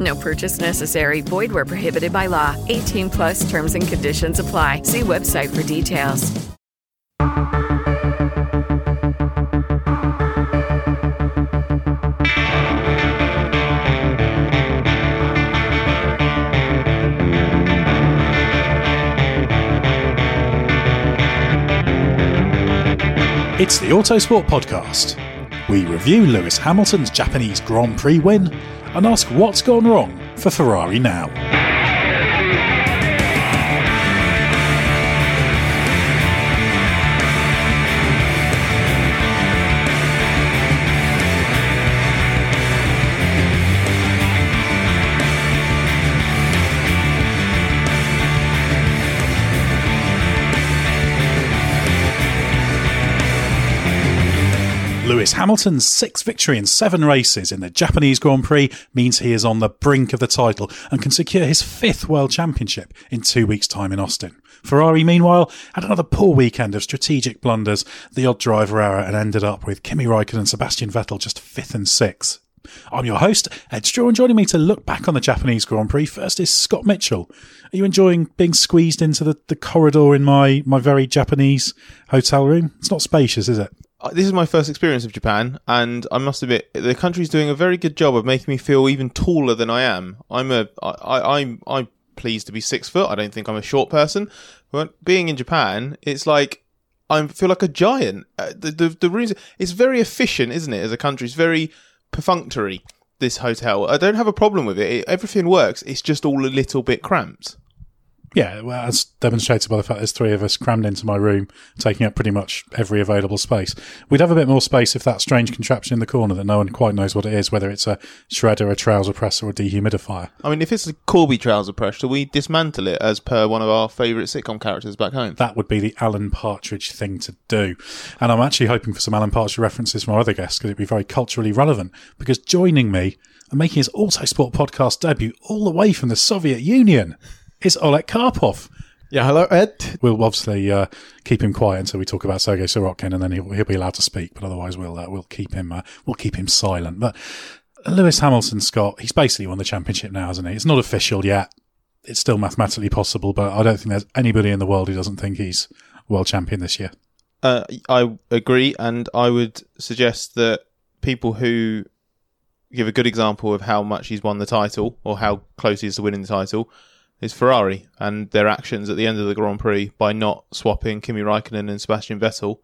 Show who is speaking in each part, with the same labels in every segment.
Speaker 1: No purchase necessary. Void where prohibited by law. 18 plus terms and conditions apply. See website for details.
Speaker 2: It's the Autosport Podcast. We review Lewis Hamilton's Japanese Grand Prix win and ask what's gone wrong for Ferrari now. Lewis Hamilton's sixth victory in seven races in the Japanese Grand Prix means he is on the brink of the title and can secure his fifth World Championship in two weeks' time in Austin. Ferrari, meanwhile, had another poor weekend of strategic blunders, the odd driver error, and ended up with Kimi Raikkonen and Sebastian Vettel just fifth and sixth. I'm your host, Ed Straw, and joining me to look back on the Japanese Grand Prix first is Scott Mitchell. Are you enjoying being squeezed into the, the corridor in my, my very Japanese hotel room? It's not spacious, is it?
Speaker 3: Uh, this is my first experience of Japan, and I must admit the country's doing a very good job of making me feel even taller than I am. I'm a I, I'm I'm pleased to be six foot. I don't think I'm a short person, but being in Japan, it's like I feel like a giant. Uh, the the the rooms it's very efficient, isn't it? As a country, it's very perfunctory. This hotel, I don't have a problem with it. it everything works. It's just all a little bit cramped.
Speaker 2: Yeah, well, as demonstrated by the fact there's three of us crammed into my room, taking up pretty much every available space. We'd have a bit more space if that strange contraption in the corner that no one quite knows what it is, whether it's a shredder, a trouser presser, or a dehumidifier.
Speaker 3: I mean, if it's a Corby trouser press, we dismantle it as per one of our favourite sitcom characters back home?
Speaker 2: That would be the Alan Partridge thing to do. And I'm actually hoping for some Alan Partridge references from our other guests because it'd be very culturally relevant. Because joining me and making his Autosport podcast debut all the way from the Soviet Union is Oleg Karpov.
Speaker 4: Yeah, hello, Ed.
Speaker 2: We'll obviously uh, keep him quiet until we talk about Sergei Sirotkin, and then he'll, he'll be allowed to speak. But otherwise, we'll uh, we'll keep him uh, we'll keep him silent. But Lewis Hamilton, Scott, he's basically won the championship now, hasn't he? It's not official yet. It's still mathematically possible, but I don't think there's anybody in the world who doesn't think he's world champion this year.
Speaker 3: Uh, I agree, and I would suggest that people who give a good example of how much he's won the title or how close he is to winning the title is Ferrari and their actions at the end of the Grand Prix by not swapping Kimi Raikkonen and Sebastian Vettel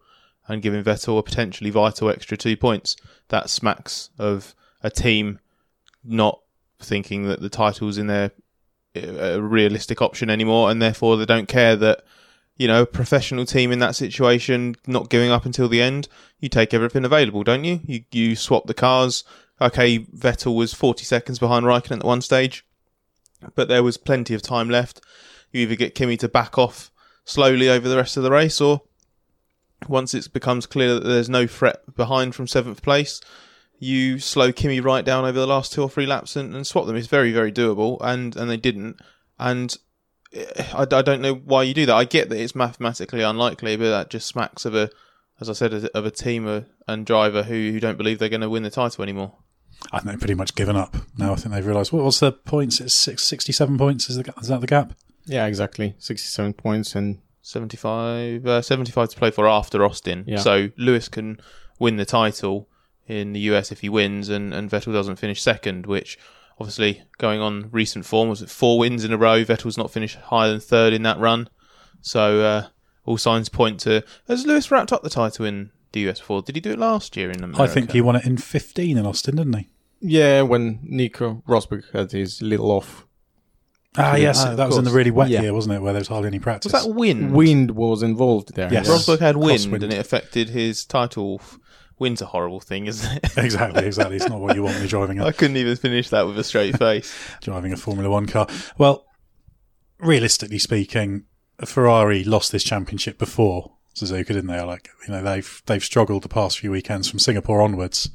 Speaker 3: and giving Vettel a potentially vital extra two points. That smacks of a team not thinking that the title's in their uh, a realistic option anymore, and therefore they don't care that you know, a professional team in that situation, not giving up until the end, you take everything available, don't you? You you swap the cars. Okay, Vettel was 40 seconds behind Raikkonen at one stage, but there was plenty of time left. You either get Kimi to back off slowly over the rest of the race, or once it becomes clear that there's no threat behind from seventh place, you slow Kimi right down over the last two or three laps and, and swap them. It's very, very doable, and, and they didn't. And eh, I, I don't know why you do that. I get that it's mathematically unlikely, but that just smacks of a, as I said, of a team and driver who, who don't believe they're going to win the title anymore.
Speaker 2: I think they've pretty much given up now. I think they've realised what was the points? It's six, 67 points. Is, the, is that the gap?
Speaker 4: Yeah, exactly. 67 points and
Speaker 3: 75, uh, 75 to play for after Austin.
Speaker 4: Yeah.
Speaker 3: So Lewis can win the title in the US if he wins, and, and Vettel doesn't finish second, which obviously going on recent form was it four wins in a row. Vettel's not finished higher than third in that run. So uh, all signs point to. Has Lewis wrapped up the title in the US before? Did he do it last year in America?
Speaker 2: I think he won it in 15 in Austin, didn't he?
Speaker 4: Yeah, when Nico Rosberg had his little off,
Speaker 2: Ah, yes,
Speaker 3: Ah,
Speaker 2: that was in the really wet
Speaker 4: Yeah.
Speaker 2: year, wasn't it? Where there was hardly any practice.
Speaker 3: Was that wind?
Speaker 4: wind was involved there.
Speaker 2: Yes.
Speaker 3: Rosberg had wind,
Speaker 2: Crosswind.
Speaker 3: and it affected his title. Wind's a horrible thing, isn't it?
Speaker 2: exactly, exactly. It's not what you want when you're driving a
Speaker 3: I couldn't even finish that with a straight face.
Speaker 2: driving a Formula One car. Well, realistically speaking, Ferrari lost this championship before Suzuka, didn't they? Like, you know, they've they've struggled the past few weekends from Singapore onwards.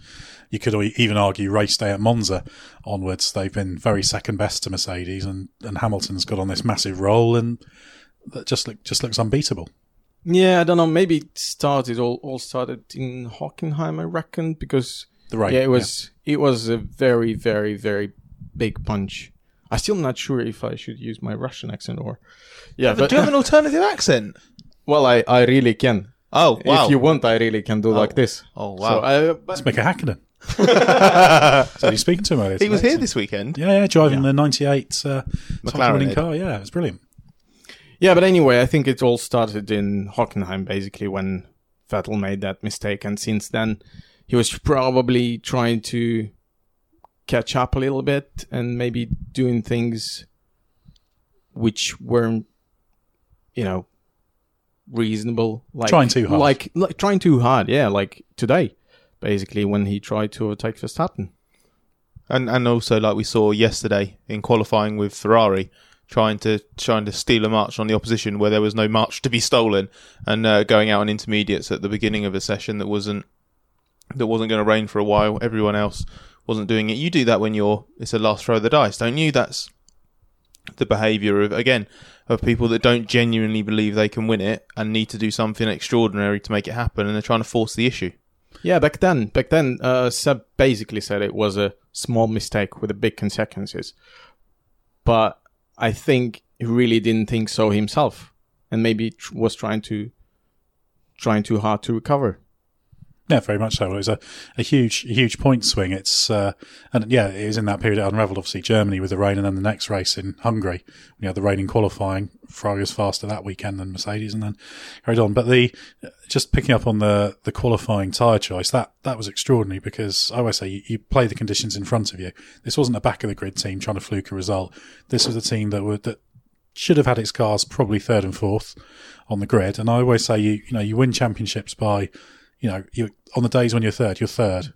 Speaker 2: You could even argue race day at Monza onwards. They've been very second best to Mercedes, and, and Hamilton's got on this massive roll, and that just look, just looks unbeatable.
Speaker 4: Yeah, I don't know. Maybe it started all all started in Hockenheim, I reckon, because
Speaker 2: The rain,
Speaker 4: yeah, it was it was a very very very big punch. I'm still not sure if I should use my Russian accent or yeah,
Speaker 3: But do you have an alternative accent?
Speaker 4: well, I I really can.
Speaker 3: Oh, wow.
Speaker 4: If you want, I really can do like this.
Speaker 3: Oh, wow.
Speaker 4: So, uh, but
Speaker 2: Let's Mika Hakkinen. so he's speaking to him earlier.
Speaker 3: he was here
Speaker 2: so-
Speaker 3: this weekend.
Speaker 2: Yeah, yeah, driving the '98 uh,
Speaker 3: McLaren
Speaker 2: winning car. Yeah, it was brilliant.
Speaker 4: Yeah, but anyway, I think it all started in Hockenheim basically when Vettel made that mistake, and since then he was probably trying to catch up a little bit and maybe doing things which weren't, you know, reasonable. Like
Speaker 2: Trying too hard.
Speaker 4: Like, like trying too hard. Yeah, like today, basically when he tried to overtake Verstappen.
Speaker 3: And and also like we saw yesterday in qualifying with Ferrari, trying to trying to steal a march on the opposition where there was no march to be stolen, and uh, going out on intermediates at the beginning of a session that wasn't that wasn't going to rain for a while. Everyone else wasn't doing it. You do that when you're it's a last throw of the dice, don't you? That's the behaviour of again of people that don't genuinely believe they can win it and need to do something extraordinary to make it happen, and they're trying to force the issue.
Speaker 4: Yeah, back then, back then, uh, Seb basically said it was a small mistake with big consequences. But I think he really didn't think so himself, and maybe tr- was trying to trying too hard to recover.
Speaker 2: Yeah, very much so. It was a, a huge, huge point swing. It's uh, and yeah, it was in that period it unravelled. Obviously, Germany with the rain, and then the next race in Hungary, we had the rain in qualifying. Ferrari was faster that weekend than Mercedes, and then carried on. But the just picking up on the the qualifying tyre choice that that was extraordinary because I always say you, you play the conditions in front of you. This wasn't a back of the grid team trying to fluke a result. This was a team that would that should have had its cars probably third and fourth on the grid. And I always say you you know you win championships by you know you on the days when you're third, you're third.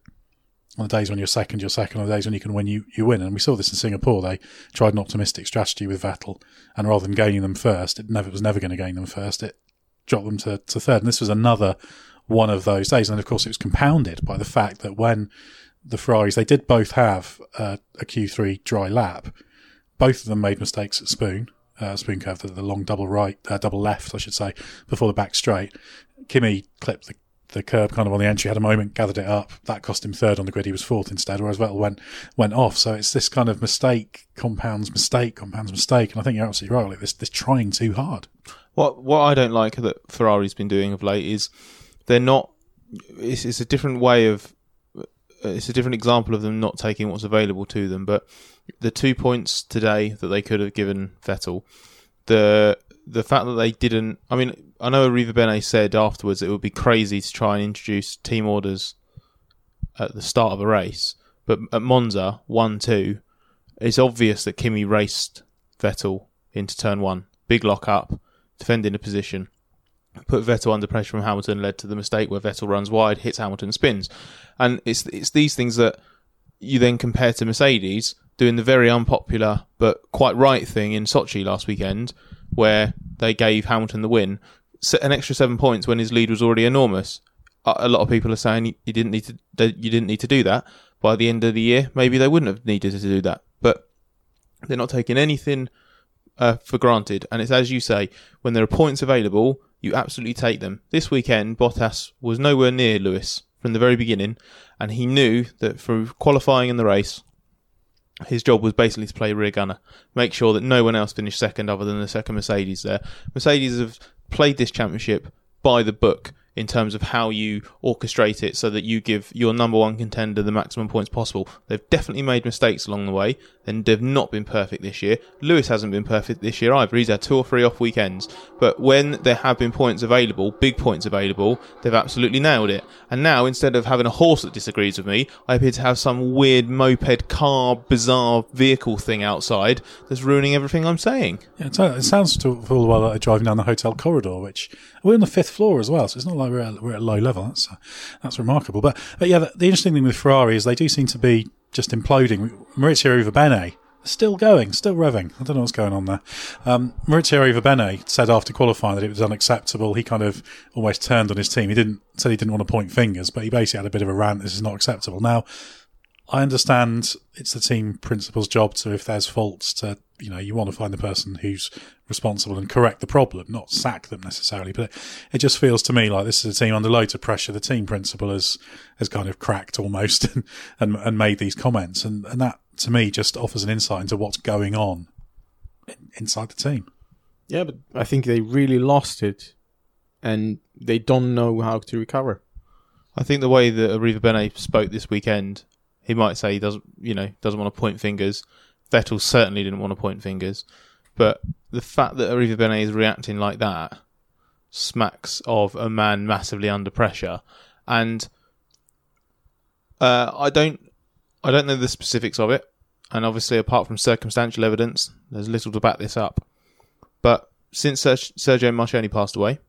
Speaker 2: On the days when you're second, you're second. On the days when you can win, you, you win. And we saw this in Singapore. They tried an optimistic strategy with Vettel, and rather than gaining them first, it never it was never going to gain them first. It dropped them to, to third. And this was another one of those days. And of course, it was compounded by the fact that when the Ferraris, they did both have a Q3 dry lap. Both of them made mistakes at Spoon, uh, Spoon curve, the, the long double right, uh, double left, I should say, before the back straight. Kimi clipped the, the curb kind of on the entry, had a moment, gathered it up. That cost him third on the grid. He was fourth instead, whereas Vettel went went off. So it's this kind of mistake compounds mistake compounds mistake. And I think you're absolutely right. Like this, this trying too hard.
Speaker 3: What what I don't like that Ferrari's been doing of late is they're not. It's, it's a different way of. It's a different example of them not taking what's available to them. But the two points today that they could have given Vettel, the the fact that they didn't. I mean, I know Arrivabene said afterwards it would be crazy to try and introduce team orders at the start of a race, but at Monza one two, it's obvious that Kimi raced Vettel into turn one, big lock up defending a position, put Vettel under pressure from Hamilton, led to the mistake where Vettel runs wide, hits Hamilton, spins, and it's it's these things that you then compare to Mercedes doing the very unpopular but quite right thing in Sochi last weekend, where they gave Hamilton the win, an extra seven points when his lead was already enormous. A lot of people are saying you didn't need to you didn't need to do that. By the end of the year, maybe they wouldn't have needed to do that, but they're not taking anything uh, for granted. And it's as you say, when there are points available, you absolutely take them. This weekend, Bottas was nowhere near Lewis from the very beginning, and he knew that through qualifying in the race, his job was basically to play rear gunner, make sure that no one else finished second other than the second Mercedes there. Mercedes have played this championship by the book in terms of how you orchestrate it so that you give your number one contender the maximum points possible. They've definitely made mistakes along the way, and they've not been perfect this year. Lewis hasn't been perfect this year either. He's had two or three off weekends. But when there have been points available, big points available, they've absolutely nailed it. And now, instead of having a horse that disagrees with me, I appear to have some weird moped, car, bizarre vehicle thing outside that's ruining everything I'm saying.
Speaker 2: Yeah, it sounds to, all the while like driving down the hotel corridor, which we're on the fifth floor as well, so it's not like we're at, we're at low level. That's uh, that's remarkable. But but yeah, the, the, interesting thing with Ferrari is they do seem to be just imploding. Maurizio Arrivabene still going, still revving. I don't know what's going on there. Um, Maurizio said after qualifying that it was unacceptable. He kind of almost turned on his team. He didn't said he didn't want to point fingers, but he basically had a bit of a rant. This is not acceptable. Now I understand it's the team principal's job to, if there's faults, to you know you want to find the person who's responsible and correct the problem, not sack them necessarily. But it, just feels to me like this is a team under loads of pressure. The team principal has has kind of cracked almost and and, and made these comments, and and that to me just offers an insight into what's going on inside the team.
Speaker 4: Yeah, but I think they really lost it, and they don't know how to recover.
Speaker 3: I think the way that Arrivabene spoke this weekend he might say he doesn't, you know, doesn't want to point fingers. Vettel certainly didn't want to point fingers, but the fact that Arrivabene is reacting like that smacks of a man massively under pressure, and uh, I don't, I don't know the specifics of it, and obviously apart from circumstantial evidence, there's little to back this up. But since Sergio Marchionne passed away,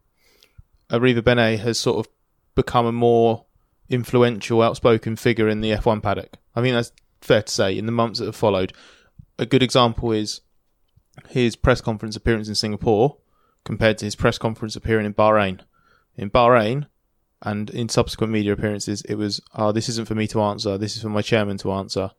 Speaker 3: Arrivabene has sort of become a more influential, outspoken figure in the F1 paddock. I think that's fair to say in the months that have followed. A good example is his press conference appearance in Singapore compared to his press conference appearing in Bahrain. In Bahrain and in subsequent media appearances, it was, oh, this isn't for me to answer. This is for my chairman to answer.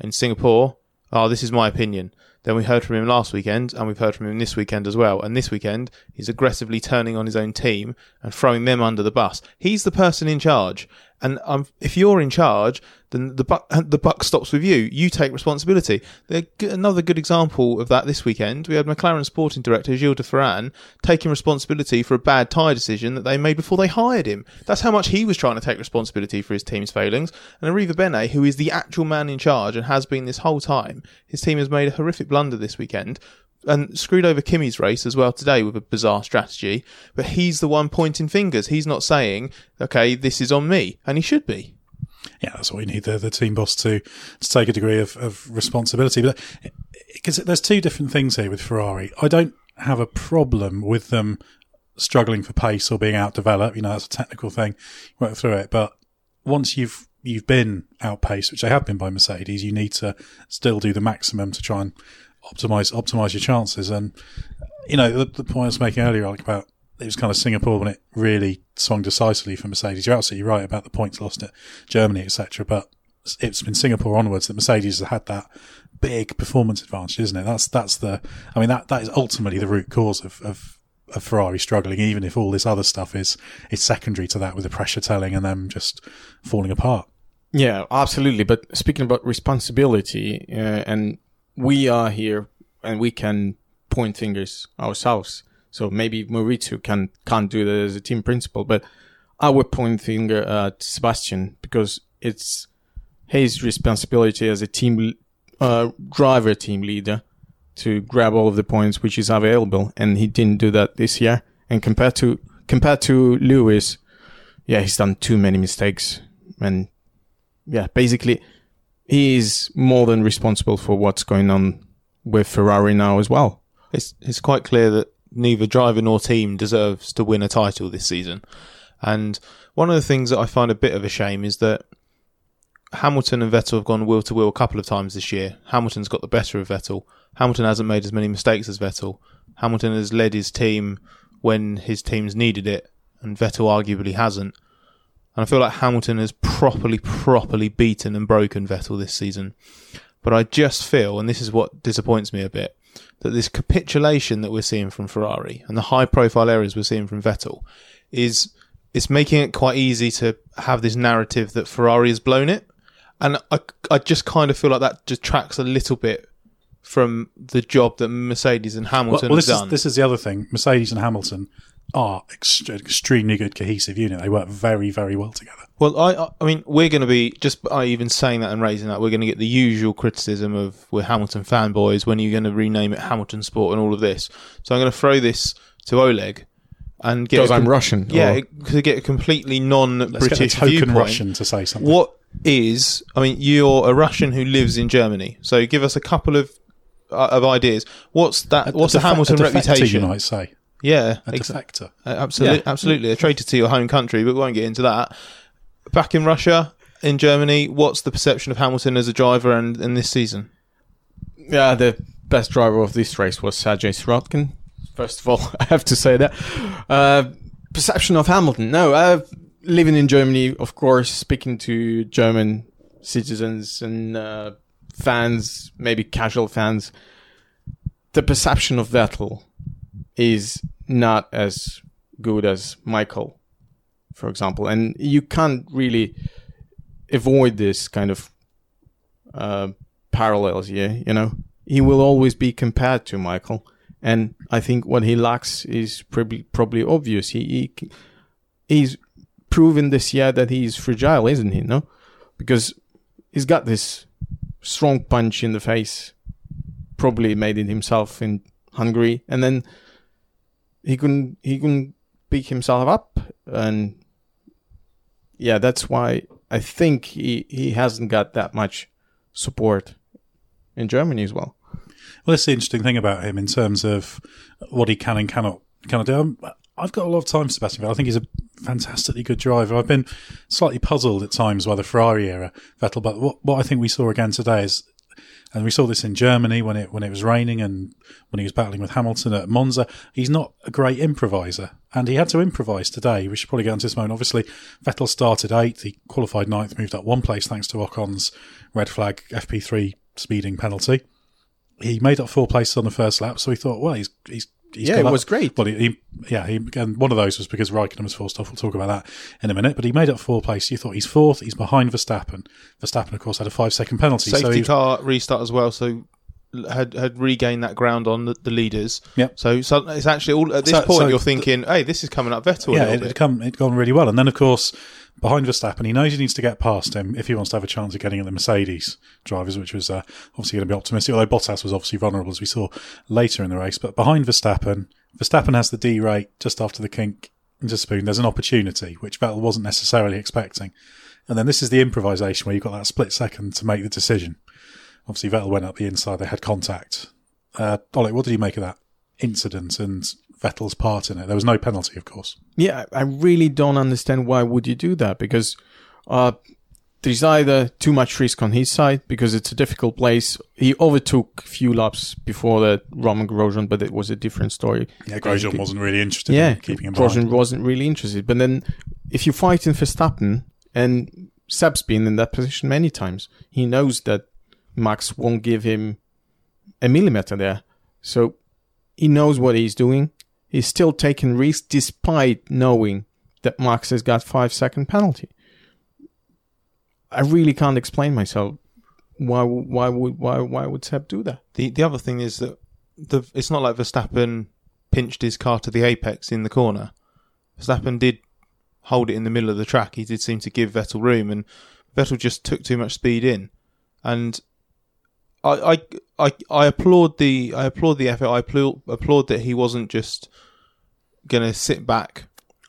Speaker 3: In Singapore, oh, this is my opinion. Then we heard from him last weekend, and we've heard from him this weekend as well. And this weekend, he's aggressively turning on his own team and throwing them under the bus. He's the person in charge, and um, if you're in charge, then the buck the buck stops with you. You take responsibility. Another good example of that this weekend, we had McLaren sporting director Gilles de Ferran taking responsibility for a bad tyre decision that they made before they hired him. That's how much he was trying to take responsibility for his team's failings. And Arrivabene, who is the actual man in charge and has been this whole time, his team has made a horrific blunder this weekend and screwed over Kimi's race as well today with a bizarre strategy. But he's the one pointing fingers. He's not saying, "Okay, this is on me," and he should be.
Speaker 2: Yeah, that's what we need the, the team boss to to take a degree of, of responsibility. But uh, because there's two different things here with Ferrari, I don't have a problem with them struggling for pace or being outdeveloped. You know, that's a technical thing. Work through it, but once you've you've been outpaced, which they have been by Mercedes, you need to still do the maximum to try and optimize optimize your chances. And you know the, the point I was making earlier, like about it was kind of Singapore when it really swung decisively for Mercedes. You're absolutely right about the points lost at Germany, etc. But it's been Singapore onwards that Mercedes has had that big performance advantage, isn't it? That's that's the. I mean that that is ultimately the root cause of. of of Ferrari struggling, even if all this other stuff is is secondary to that, with the pressure telling and them just falling apart.
Speaker 4: Yeah, absolutely. But speaking about responsibility, uh, and we are here and we can point fingers ourselves. So maybe Maurizio can can't do that as a team principal, but I would point finger at Sebastian because it's his responsibility as a team uh, driver, team leader, to grab all of the points which is available, and he didn't do that this year. And compared to compared to Lewis, yeah, he's done too many mistakes, and yeah, basically he is more than responsible for what's going on with Ferrari now as well.
Speaker 3: It's it's quite clear that neither driver nor team deserves to win a title this season. And one of the things that I find a bit of a shame is that Hamilton and Vettel have gone wheel to wheel a couple of times this year. Hamilton's got the better of Vettel. Hamilton hasn't made as many mistakes as Vettel. Hamilton has led his team when his team's needed it, and Vettel arguably hasn't. And I feel like Hamilton has properly, properly beaten and broken Vettel this season. But I just feel, and this is what disappoints me a bit, that this capitulation that we're seeing from Ferrari and the high profile errors we're seeing from Vettel is it's making it quite easy to have this narrative that Ferrari has blown it. And I, I just kind of feel like that detracts a little bit from the job that Mercedes and
Speaker 2: Well,
Speaker 3: Hamilton
Speaker 2: well,
Speaker 3: have
Speaker 2: this is
Speaker 3: done.
Speaker 2: this is the other thing. Mercedes and Hamilton are ex- extremely good cohesive unit. They work very very well together.
Speaker 3: Well, I, I- I mean, we're going to be just by even saying that and raising that, we're going to get the usual criticism of we're Hamilton fanboys. When are you going to rename it Hamilton Sport and all of this? So I'm going to throw this to Oleg and get
Speaker 4: Because
Speaker 3: a
Speaker 4: I'm Russian,
Speaker 3: Yeah,
Speaker 4: or-
Speaker 3: to get a completely non-British
Speaker 2: Let's get a token
Speaker 3: viewpoint.
Speaker 2: Russian to say something.
Speaker 3: What is? I mean, you're a Russian who lives in Germany, so give us a couple of uh, of ideas. What's that?
Speaker 2: A-
Speaker 3: what's
Speaker 2: a
Speaker 3: the
Speaker 2: defe-
Speaker 3: Hamilton
Speaker 2: a defector,
Speaker 3: reputation?
Speaker 2: You might say
Speaker 3: Yeah,
Speaker 2: a
Speaker 3: ex-
Speaker 2: defector.
Speaker 3: uh, absolutely,
Speaker 4: Yeah.
Speaker 3: absolutely. A traitor to your home country, but we won't get into that. Back in Russia, in Germany, what's the perception of Hamilton as a driver and in this season?
Speaker 4: Yeah, the best driver of this race was Sergei Sirotkin. First of all, I have to say that. Uh, perception of Hamilton. No, uh, living in Germany, of course, speaking to German citizens and uh, fans, maybe casual fans, the perception of Vettel is not as good as Michael, for example. And you can't really avoid this kind of uh, parallels here. You know, he will always be compared to Michael, and I think what he lacks is probably probably obvious. He, he he's proven this year that he's fragile, isn't he? No, because he's got this strong punch in the face. Probably made it himself in Hungary, and then he couldn't he couldn't pick himself up, and yeah, that's why I think he he hasn't got that much support in Germany as well.
Speaker 2: Well, that's the interesting thing about him in terms of what he can and cannot cannot do. I'm, I've got a lot of time for Sebastian. I think he's a fantastically good driver. I've been slightly puzzled at times by the Ferrari era Vettel, but what, what I think we saw again today is, and we saw this in Germany when it when it was raining and when he was battling with Hamilton at Monza. He's not a great improviser, and he had to improvise today. We should probably get onto this moment. Obviously, Vettel started eighth. He qualified ninth, moved up one place thanks to Ocon's red flag FP3 speeding penalty he made up four places on the first lap, so he thought, well, he's he's.
Speaker 4: Yeah, it
Speaker 2: up.
Speaker 4: was great.
Speaker 2: Well, he, he yeah, he, and one of those was because Raikkonen was forced off. We'll talk about that in a minute. But he made up four places. You thought he's fourth. He's behind Verstappen. Verstappen, of course, had a five second penalty.
Speaker 3: Safety
Speaker 2: he,
Speaker 3: car restart as well, so had had regained that ground on the, the leaders.
Speaker 2: Yep.
Speaker 3: So, so it's actually all at this
Speaker 2: So-
Speaker 3: point
Speaker 2: so
Speaker 3: you're thinking, hey, this is coming up Vettel.
Speaker 2: yeah, it had come it gone really well. And then, of course, behind Verstappen, he knows he needs to get past him if he wants to have a chance of getting at the Mercedes drivers, which was uh, obviously going to be optimistic. Although Bottas was obviously vulnerable, as we saw later in the race. But behind Verstappen, Verstappen has the D rate just after the kink into spoon. There's an opportunity which Vettel wasn't necessarily expecting. And then this is the improvisation where you've got that split second to make the decision. Obviously, Vettel went up the inside; they had contact. Uh, Oleg, what did you make of that incident and Vettel's part in it? There was no penalty, of course.
Speaker 4: Yeah, I really don't understand why would you do that because uh, there's either too much risk on his side because it's a difficult place. He overtook a few laps before the Romain Grosjean, but it was a different story.
Speaker 2: Yeah, Grosjean wasn't really interested
Speaker 4: yeah,
Speaker 2: in keeping him
Speaker 4: Grosjean
Speaker 2: behind.
Speaker 4: wasn't really interested. But then, if you fight in Verstappen, and Seb's been in that position many times, he knows that Max won't give him a millimeter there. So he knows what he's doing. He's still taking risks despite knowing that Max has got five second penalty. I really can't explain myself. Why? Why would? Why? Why would Seb do that?
Speaker 3: The the other thing is that the it's not like Verstappen pinched his car to the apex in the corner. Verstappen did hold it in the middle of the track. He did seem to give Vettel room, and Vettel just took too much speed in. And I I I, I applaud the I applaud the effort. I applaud, applaud that he wasn't just gonna sit back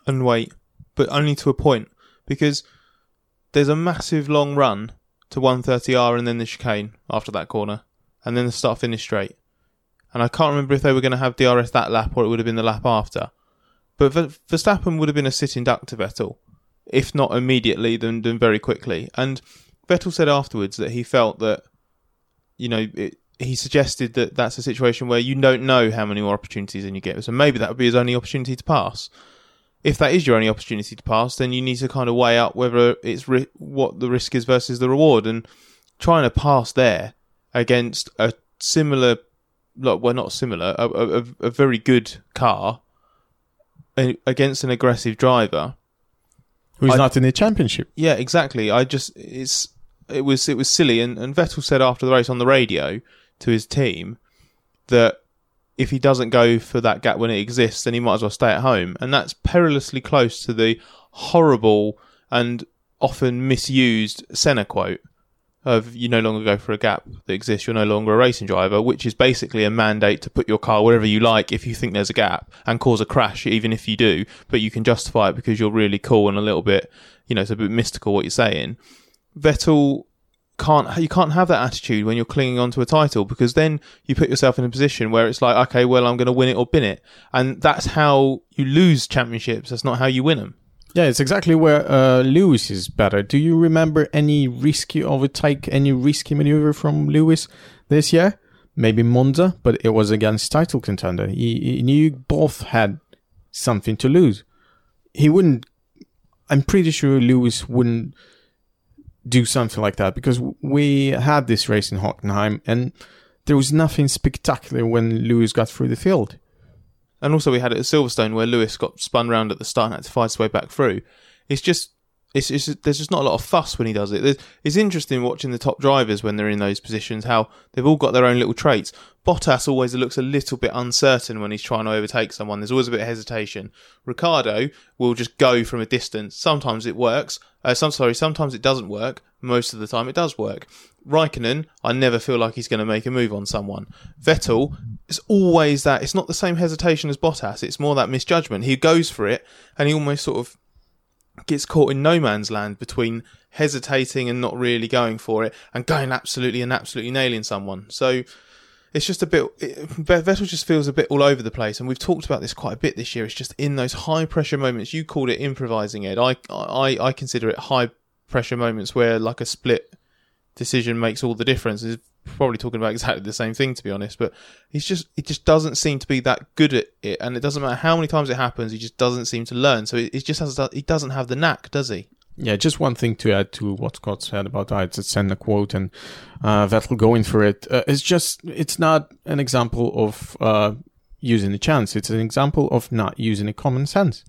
Speaker 3: and wait, but only to a point because there's a massive long run to 130R and then the chicane after that corner, and then the start finish straight. and I can't remember if they were going to have DRS that lap or it would have been the lap after. But Ver- Verstappen would have been a sitting duck to Vettel, if not immediately, then, then very quickly. And Vettel said afterwards that he felt that, you know, it, he suggested that that's a situation where you don't know how many more opportunities than you get. So maybe that would be his only opportunity to pass. If that is your only opportunity to pass, then you need to kind of weigh up whether it's ri- what the risk is versus the reward. And trying to pass there against a similar, well, not similar, a, a, a- a very good car against an aggressive driver.
Speaker 4: Who's
Speaker 3: I-
Speaker 4: not in the championship?
Speaker 3: Yeah, exactly. I just it's it was it was silly, and, and Vettel said after the race on the radio to his team that if he doesn't go for that gap when it exists, then he might as well stay at home, and that's perilously close to the horrible and often misused Senna quote of you no longer go for a gap that exists, you're no longer a racing driver, which is basically a mandate to put your car wherever you like if you think there's a gap and cause a crash, even if you do, but you can justify it because you're really cool and a little bit, you know, it's a bit mystical what you're saying. Vettel can't you can't have that attitude when you're clinging onto a title because then you put yourself in a position where it's like okay well I'm going to win it or bin it and that's how you lose championships that's not how you win them
Speaker 4: Yeah, it's exactly where uh, Lewis is better. Do you remember any risky overtake, any risky maneuver from Lewis this year? Maybe Monza, but it was against title contender. He, he knew both had something to lose. He wouldn't. I'm pretty sure Lewis wouldn't do something like that because we had this race in Hockenheim and there was nothing spectacular when Lewis got through the field.
Speaker 3: And also, we had it at Silverstone where Lewis got spun round at the start and had to fight his way back through. It's just, it's, it's there's just not a lot of fuss when he does it. There's, it's interesting watching the top drivers when they're in those positions, how they've all got their own little traits. Bottas always looks a little bit uncertain when he's trying to overtake someone. There's always a bit of hesitation. Ricciardo will just go from a distance. Sometimes it works. Uh, some sorry, sometimes it doesn't work. Most of the time, it does work. Raikkonen, I never feel like he's going to make a move on someone. Vettel, it's always that. It's not the same hesitation as Bottas. It's more that misjudgment. He goes for it, and he almost sort of gets caught in no man's land between hesitating and not really going for it, and going absolutely and absolutely nailing someone. So it's just a bit. It, Vettel just feels a bit all over the place, and we've talked about this quite a bit this year. It's just in those high pressure moments. You called it improvising, Ed. I I I consider it high pressure moments where like a split decision makes all the difference. Is probably talking about exactly the same thing to be honest, but he's just it just doesn't seem to be that good at it, and it doesn't matter how many times it happens. He just doesn't seem to learn. So it, it just has he doesn't have the knack, does he?
Speaker 4: Yeah, just one thing to add to what Scott said about Ayrton Senna quote and uh, Vettel going for it. Uh, it's just, it's not an example of uh, using a chance. It's an example of not using a common sense.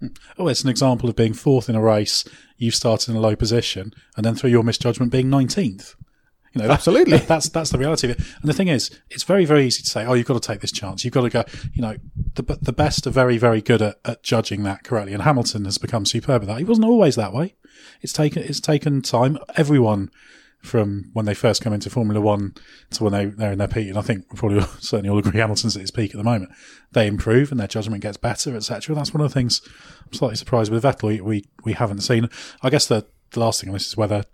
Speaker 4: Hmm.
Speaker 2: Oh, it's an example of being fourth in a race. You've started in a low position, and then through your misjudgment, being 19th. Know
Speaker 4: absolutely.
Speaker 2: that's that's the reality of it. And the thing is, it's very very easy to say, oh, you've got to take this chance. You've got to go. You know, the the best are very very good at, at judging that correctly. And Hamilton has become superb at that. He wasn't always that way. It's taken it's taken time. Everyone from when they first come into Formula One to when they, they're in their peak, and I think we probably certainly all agree Hamilton's at his peak at the moment. They improve and their judgment gets better, etc. That's one of the things I'm slightly surprised with Vettel. We we, we haven't seen. I guess the, the last thing on this is whether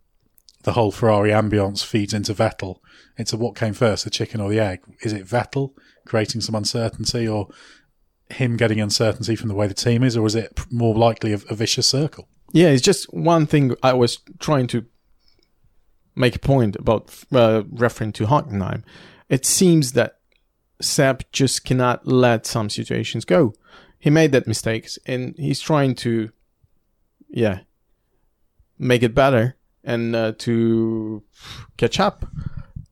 Speaker 2: the whole Ferrari ambience feeds into Vettel. It's a what came first, the chicken or the egg? Is it Vettel creating some uncertainty, or him getting uncertainty from the way the team is, or is it more likely a, a vicious circle?
Speaker 4: Yeah, it's just one thing I was trying to make a point about uh, referring to Hockenheim. It seems that Seb just cannot let some situations go. He made that mistakes and he's trying to, yeah, make it better and uh, to catch up.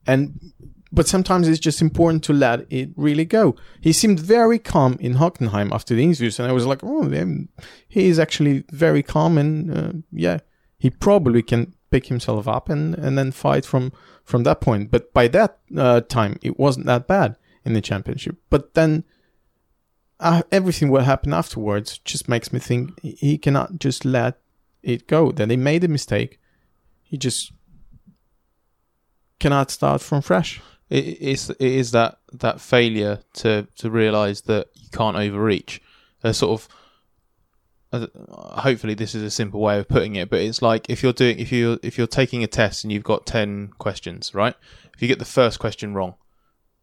Speaker 4: And but sometimes it's just important to let it really go. He seemed very calm in Hockenheim after the interviews, and I was like, oh, he is actually very calm, and uh, yeah, he probably can pick himself up and, and then fight from from that point. But by that uh, time, it wasn't that bad in the championship. But then uh, everything what happened afterwards just makes me think he- he cannot just let it go. That he made a mistake, he just cannot start from fresh.
Speaker 3: It is it is that that failure to to realise that you can't overreach. A sort of hopefully this is a simple way of putting it, but it's like if you're doing if you if you're taking a test and you've got ten questions, right? If you get the first question wrong,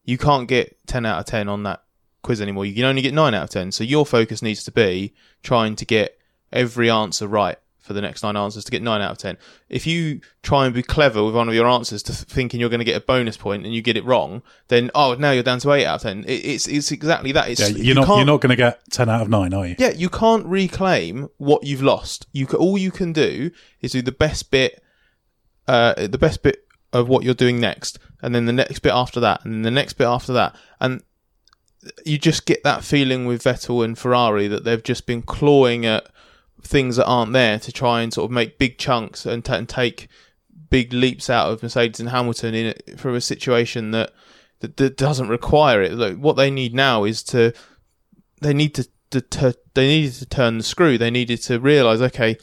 Speaker 3: You can't get 10 out of 10 on that quiz anymore. You can only get 9 out of 10. So your focus needs to be trying to get every answer right for the next nine answers to get 9 out of 10. If you try and be clever with one of your answers to thinking you're going to get a bonus point and you get it wrong, then, oh, now you're down to 8 out of 10. It, it's, it's exactly that. It's,
Speaker 2: Yeah,
Speaker 3: you
Speaker 2: you're not
Speaker 3: can't-
Speaker 2: you're not going to get ten out of nine, are you?
Speaker 3: yeah, you can't reclaim what you've lost. You all you can do is do the best bit, uh, the best bit of what you're doing next, and then the next bit after that, and then the next bit after that, and you just get that feeling with Vettel and Ferrari that they've just been clawing at things that aren't there to try and sort of make big chunks and, ta and take big leaps out of Mercedes and Hamilton in it from a situation that, that that doesn't require it. What they need now is to they need to, to, to they needed to turn the screw. They needed to realize, okay,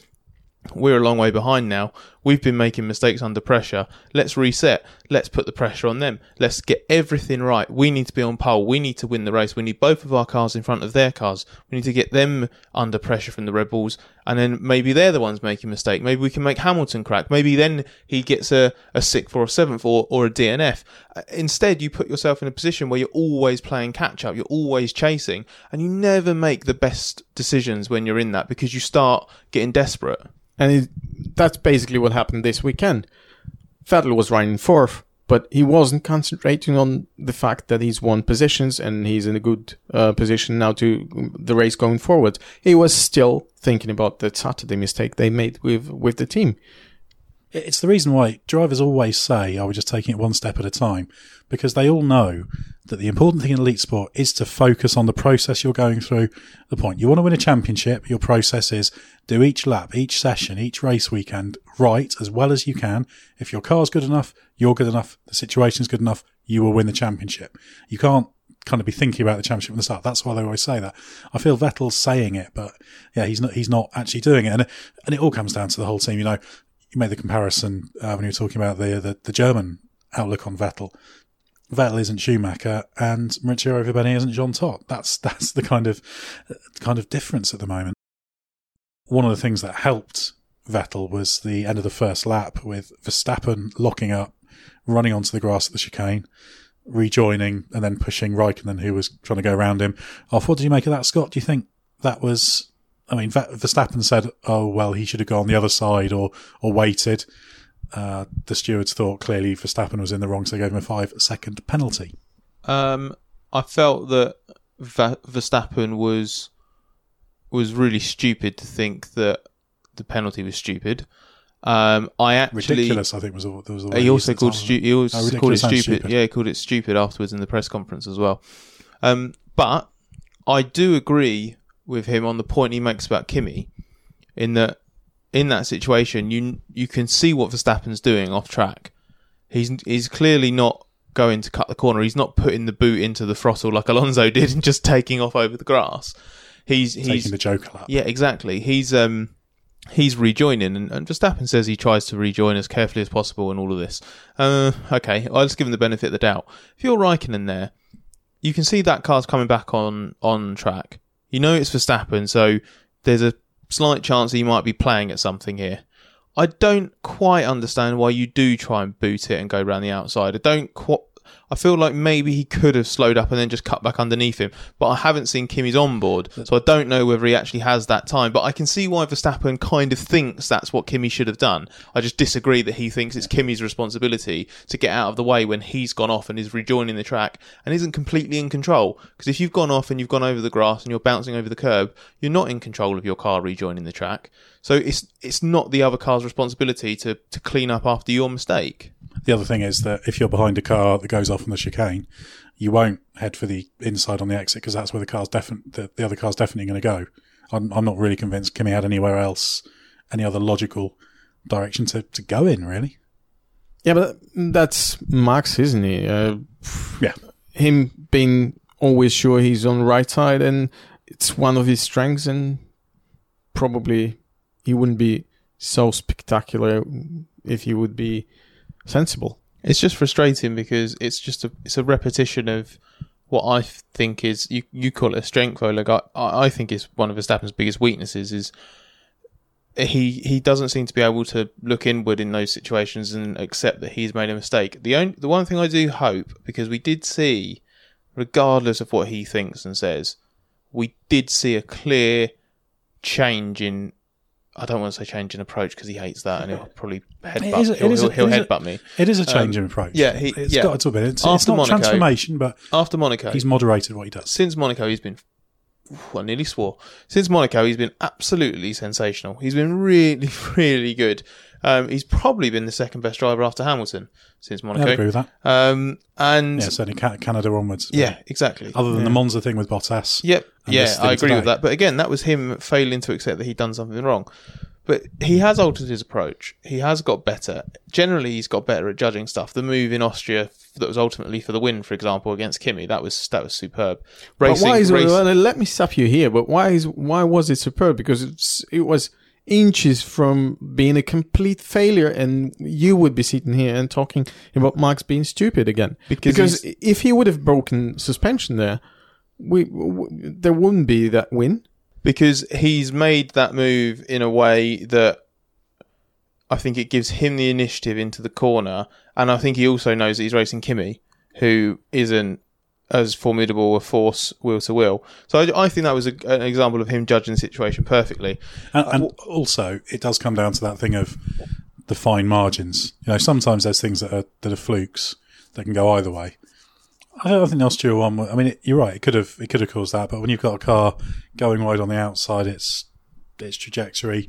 Speaker 3: we're a long way behind now. We've been making mistakes under pressure. Let's reset. Let's put the pressure on them. Let's get everything right. We need to be on pole. We need to win the race. We need both of our cars in front of their cars. We need to get them under pressure from the Red Bulls. And then maybe they're the ones making mistake. Maybe we can make Hamilton crack. Maybe then he gets a, a sixth or a seventh or, or a DNF. Uh, Instead, you put yourself in a position where you're always playing catch up. You're always chasing and you never make the best decisions when you're in that because you start getting desperate.
Speaker 4: And it, that's basically what happened this weekend. Vettel was running fourth, but he wasn't concentrating on the fact that he's won positions and he's in a good uh, position now to the race going forward. He was still thinking about the Saturday mistake they made with, with the team.
Speaker 2: It's the reason why drivers always say, oh, "I was just taking it one step at a time," because they all know that the important thing in elite sport is to focus on the process you're going through. The point you want to win a championship, your process is do each lap, each session, each race weekend right as well as you can. If your car's good enough, you're good enough, the situation's good enough, you will win the championship. You can't kind of be thinking about the championship from the start. That's why they always say that. I feel Vettel's saying it, but yeah, he's not. He's not actually doing it, and and it all comes down to the whole team. You know, you made the comparison uh, when you were talking about the, the the German outlook on Vettel. Vettel isn't Schumacher, and Maurizio Vibeni isn't John Todt. That's that's the kind of kind of difference at the moment. One of the things that helped Vettel was the end of the first lap with Verstappen locking up, running onto the grass at the chicane, rejoining, and then pushing Raikkonen, who was trying to go around him, off. What did you make of that, Scott? Do you think that was? I mean, Verstappen said, "Oh well, he should have gone the other side or or waited." Uh, the stewards thought clearly Verstappen was in the wrong, so they gave him a five second penalty.
Speaker 3: Um, I felt that Va- Verstappen was was really stupid to think that the penalty was stupid. Um, I actually
Speaker 2: Ridiculous, I think was the, was the way
Speaker 3: he also called stu- he also
Speaker 2: Oh,
Speaker 3: called it stupid.
Speaker 2: stupid.
Speaker 3: Yeah, he called it stupid afterwards in the press conference as well. Um, but I do agree with him on the point he makes about Kimi, in that in that situation you you can see what Verstappen's doing off track. He's he's clearly not going to cut the corner. He's not putting the boot into the throttle like Alonso did and just taking off over the grass. He's he's
Speaker 2: taking the Joker lap.
Speaker 3: yeah, exactly. He's um he's rejoining, and, and Verstappen says he tries to rejoin as carefully as possible, and all of this. Uh, okay, I'll just give him the benefit of the doubt. If you're Raikkonen there, you can see that car's coming back on on track. You know it's Verstappen, so there's a slight chance he might be playing at something here. I don't quite understand why you do try and boot it and go around the outside. I don't. I feel like maybe he could have slowed up and then just cut back underneath him, but I haven't seen Kimi's on board, so I don't know whether he actually has that time. But I can see why Verstappen kind of thinks that's what Kimi should have done. I just disagree that he thinks it's Kimi's responsibility to get out of the way when he's gone off and is rejoining the track and isn't completely in control. Because if you've gone off and you've gone over the grass and you're bouncing over the curb, you're not in control of your car rejoining the track. So it's it's not the other car's responsibility to, to clean up after your mistake.
Speaker 2: The other thing is that if you're behind a car that goes off on the chicane, you won't head for the inside on the exit because that's where the car's definitely the, the other car's definitely going to go. I'm, I'm not really convinced Kimi had anywhere else, any other logical direction to, to go in. Really,
Speaker 4: Yeah, but that's Max, isn't he? Uh,
Speaker 2: yeah.
Speaker 4: him being always sure he's on the right side, and it's one of his strengths, and probably he wouldn't be so spectacular if he would be sensible.
Speaker 3: It's just frustrating because it's just a it's a repetition of what I think is you you call it a strength, Oleg. I I think is one of Verstappen's biggest weaknesses is he he doesn't seem to be able to look inward in those situations and accept that he's made a mistake. The only the one thing I do hope because we did see, regardless of what he thinks and says, we did see a clear change in. I don't want to say change in approach because he hates that and he'll probably headbutt.
Speaker 2: is a-
Speaker 3: he'll
Speaker 2: a-
Speaker 3: he'll,
Speaker 2: a-
Speaker 3: headbutt me.
Speaker 2: It is a change
Speaker 3: Um,
Speaker 2: in approach.
Speaker 3: yeah, he-
Speaker 2: it's
Speaker 3: yeah.
Speaker 2: got to be. It's, it's
Speaker 3: After
Speaker 2: not
Speaker 3: Monaco-
Speaker 2: transformation, but
Speaker 3: After Monaco,
Speaker 2: he's moderated what he does.
Speaker 3: since Monaco, he's been. I nearly swore. Since Monaco, he's been absolutely sensational. He's been really, really good. Um, he's probably been the second best driver after Hamilton since Monaco.
Speaker 2: I'd agree with that.
Speaker 3: Um, and
Speaker 2: Yeah, certainly Canada onwards.
Speaker 3: yeah, exactly.
Speaker 2: Other than the Monza thing with Bottas.
Speaker 3: Yep. Yeah, I agree with that. But again, that was him failing to accept that he'd done something wrong. But he has altered his approach. He has got better. Generally, he's got better at judging stuff. The move in Austria that was ultimately for the win, for example, against Kimi, that was that was superb. Racing,
Speaker 4: but why is
Speaker 3: race-
Speaker 4: well, let me stop you here. But why is why was it superb? Because it's, it was inches from being a complete failure, and you would be sitting here and talking about Max being stupid again.
Speaker 3: Because
Speaker 4: Because, if he would have broken suspension there, we, w there wouldn't be that win.
Speaker 3: Because he's made that move in a way that I think it gives him the initiative into the corner, and I think he also knows that he's racing Kimi, who isn't as formidable a force wheel to wheel. So I, I think that was a, an example of him judging the situation perfectly.
Speaker 2: And, and also, it does come down to that thing of the fine margins. You know, sometimes there's things that are that are flukes that can go either way. I don't think the Austria one. I mean, it, you're right. It could have it could have caused that, but when you've got a car going wide on the outside, its its trajectory.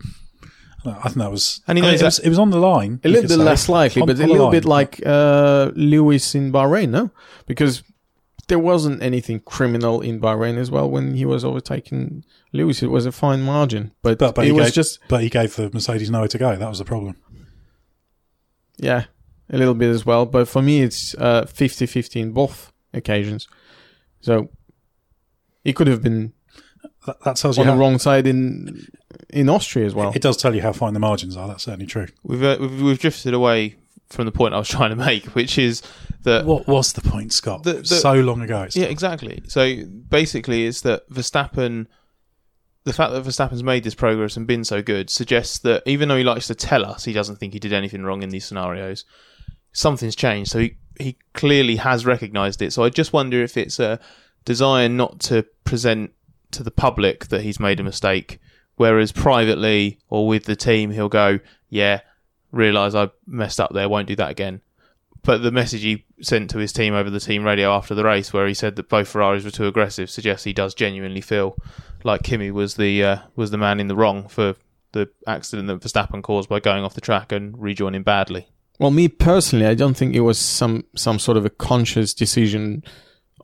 Speaker 2: I think that was.
Speaker 3: And he
Speaker 2: I mean, it, was, it was on the line.
Speaker 4: A little bit less likely,
Speaker 2: On-
Speaker 4: but a
Speaker 2: on the
Speaker 4: little
Speaker 2: line.
Speaker 4: bit like uh, Lewis in Bahrain, no? Because there wasn't anything criminal in Bahrain as well when he was overtaking Lewis. It was a fine margin, but,
Speaker 2: But, but
Speaker 4: it
Speaker 2: he
Speaker 4: was
Speaker 2: gave,
Speaker 4: just
Speaker 2: but he gave the Mercedes nowhere to go. That was the problem.
Speaker 4: yeah, a little bit as well. But for me, it's uh, 50-50 in both occasions. So he could have been
Speaker 2: That, that tells you
Speaker 4: on the wrong side in in Austria as well.
Speaker 2: It does tell you how fine the margins are. That's certainly true.
Speaker 3: We've, uh, we've we've drifted away from the point I was trying to make, which is that
Speaker 2: What was the point, Scott?
Speaker 3: The- the-
Speaker 2: so long ago. It's
Speaker 3: Yeah, exactly. So basically, it's that Verstappen, the fact that Verstappen's made this progress and been so good, suggests that even though he likes to tell us he doesn't think he did anything wrong in these scenarios, something's changed. So he, he clearly has recognised it. So I just wonder if it's a desire not to present to the public that he's made a mistake, whereas privately or with the team, he'll go, yeah, realise I messed up there, won't do that again but the message he sent to his team over the team radio after the race, where he said that both Ferraris were too aggressive, suggests he does genuinely feel like Kimi was the uh, was the man in the wrong for the accident that Verstappen caused by going off the track and rejoining badly.
Speaker 4: Well, me personally, I don't think it was some some sort of a conscious decision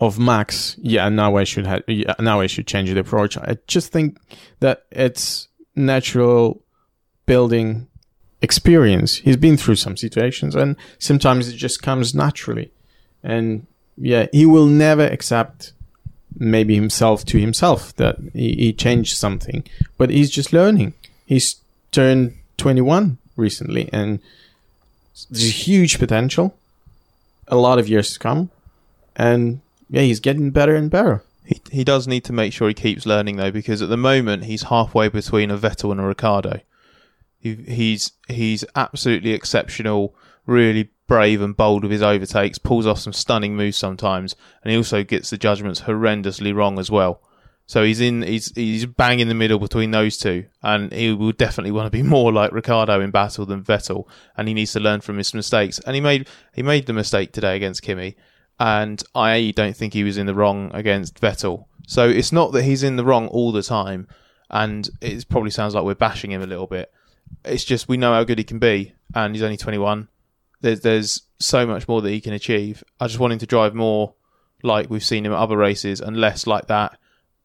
Speaker 4: of Max. Yeah, now I should have. Yeah, now I should change the approach. I just think that it's natural building experience. He's been through some situations, and sometimes it just comes naturally. And yeah, he will never accept maybe himself to himself that he, he changed something, but he's just learning. He's turned 21 recently, and there's huge potential, a lot of years to come, and yeah, he's getting better and better.
Speaker 3: He he does need to make sure he keeps learning though, because at the moment he's halfway between a Vettel and a Ricciardo. He, he's he's absolutely exceptional, really brave and bold with his overtakes, pulls off some stunning moves sometimes, and he also gets the judgments horrendously wrong as well. So he's in he's he's bang in the middle between those two, and he will definitely want to be more like Ricciardo in battle than Vettel, and he needs to learn from his mistakes. And he made he made the mistake today against Kimi, and I don't think he was in the wrong against Vettel. So it's not that he's in the wrong all the time, and it probably sounds like we're bashing him a little bit. It's just we know how good he can be, and he's only 21. There's there's so much more that he can achieve. I just want him to drive more like we've seen him at other races, and less like that.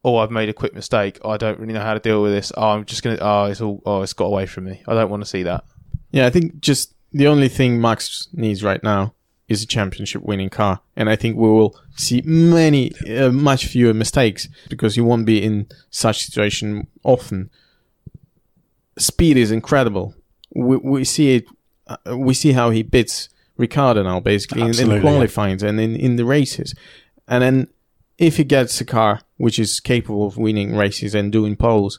Speaker 3: Oh, I've made a quick mistake. I don't really know how to deal with this. Oh, I'm just gonna. Oh, it's all. Oh, it's got away from me. I don't want to see that.
Speaker 4: Yeah, I think just the only thing Max needs right now is a championship winning car. And I think we will see many, uh, much fewer mistakes because you won't be in such situation often. Speed is incredible. We, we see it, uh, we see how he beats Ricciardo now basically in, in
Speaker 2: Absolutely,
Speaker 4: the
Speaker 2: yeah.
Speaker 4: and in, in the races. And then if he gets a car which is capable of winning races and doing poles,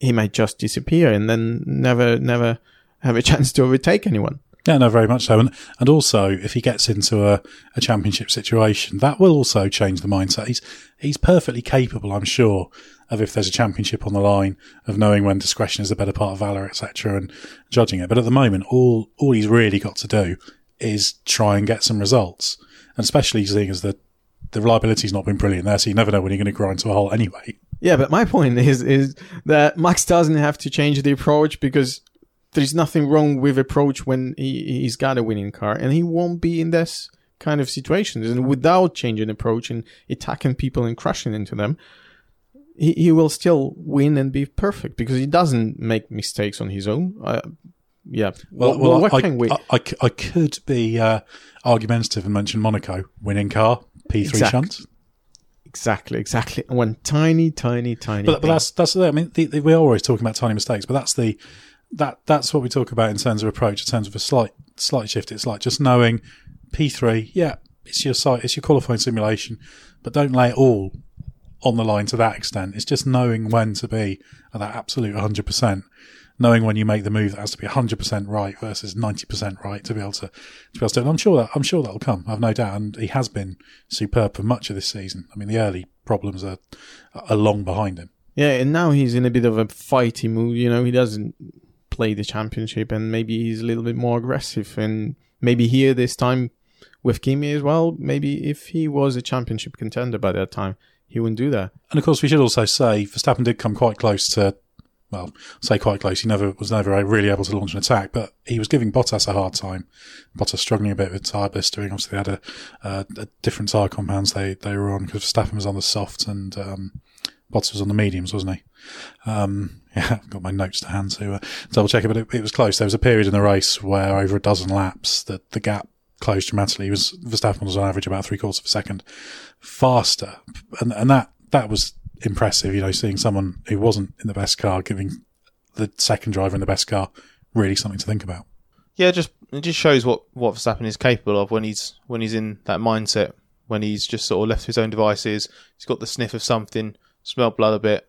Speaker 4: he might just disappear and then never, never have a chance to overtake anyone.
Speaker 2: Yeah, no, very much so. And, and also, if he gets into a, a championship situation, that will also change the mindset. He's, he's perfectly capable, I'm sure, of if there's a championship on the line, of knowing when discretion is the better part of valor, etc., and judging it. But at the moment, all, all he's really got to do is try and get some results. And especially seeing as the, the reliability's not been brilliant there, so you never know when you're going to grind to a hole anyway.
Speaker 4: Yeah, but my point is is that Max doesn't have to change the approach because there's nothing wrong with approach when he, he's got a winning car and he won't be in this kind of situations. And without changing approach and attacking people and crashing into them he, he will still win and be perfect because he doesn't make mistakes on his own. Uh, yeah.
Speaker 2: Well,
Speaker 4: well,
Speaker 2: well
Speaker 4: what
Speaker 2: I,
Speaker 4: can we
Speaker 2: I, I, I could be uh, argumentative and mention Monaco winning car P3
Speaker 4: Exact-
Speaker 2: shunt.
Speaker 4: exactly exactly one tiny tiny tiny
Speaker 2: But, but that's that's I mean the, the, we're always talking about tiny mistakes, but that's the that that's what we talk about in terms of approach, in terms of a slight slight shift. It's like just knowing P three, yeah, it's your site, it's your qualifying simulation, but don't lay it all on the line to that extent. It's just knowing when to be at that absolute hundred percent. Knowing when you make the move that has to be 100% right versus 90% right to be able to, to be able to do it. And I'm sure that, I'm sure that'll come. I've no doubt. And he has been superb for much of this season. I mean, the early problems are, are long behind him.
Speaker 4: Yeah, and now he's in a bit of a fighty mood. You know, he doesn't play the championship, and maybe he's a little bit more aggressive. And maybe here this time with Kimi as well. Maybe if he was a championship contender by that time, he wouldn't do that.
Speaker 2: And of course, we should also say Verstappen did come quite close to, well, say quite close. He never was never really able to launch an attack, but he was giving Bottas a hard time. Bottas struggling a bit with tyre blistering. Obviously, they had a, a, a different tyre compounds they they were on because Verstappen was on the soft and um, Bottas was on the mediums, wasn't he? Um, yeah, I've got my notes to hand to uh, double check it, but it, it was close. There was a period in the race where over a dozen laps that the gap closed dramatically. He was Verstappen was on average about three quarters of a second faster, and and that that was impressive. You know, seeing someone who wasn't in the best car giving the second driver in the best car really something to think about.
Speaker 3: Yeah, just it just shows what what Verstappen is capable of when he's when he's in that mindset. When he's just sort of left to his own devices, he's got the sniff of something, smelled blood a bit.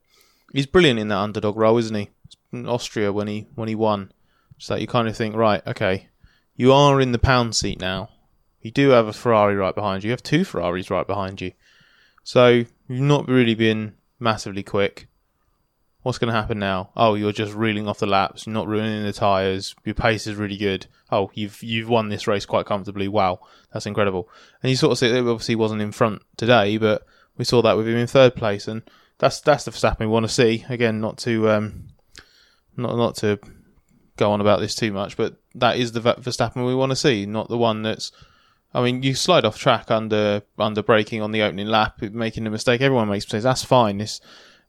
Speaker 3: He's brilliant in that underdog role, isn't he? In Austria when he when he won, so you kind of think, right, okay, you are in the pound seat now. You do have a Ferrari right behind you. You have two Ferraris right behind you. So you've not really been massively quick. What's going to happen now? Oh, you're just reeling off the laps. Not ruining the tyres. Your pace is really good. Oh, you've you've won this race quite comfortably. Wow, that's incredible. And you sort of see it obviously wasn't in front today, but we saw that with him in third place, and that's that's the Verstappen we want to see. Again, not to um, not not to go on about this too much, but that is the Ver- Verstappen we want to see, not the one that's. I mean, you slide off track under under braking on the opening lap, making a mistake. Everyone makes mistakes. That's fine. This,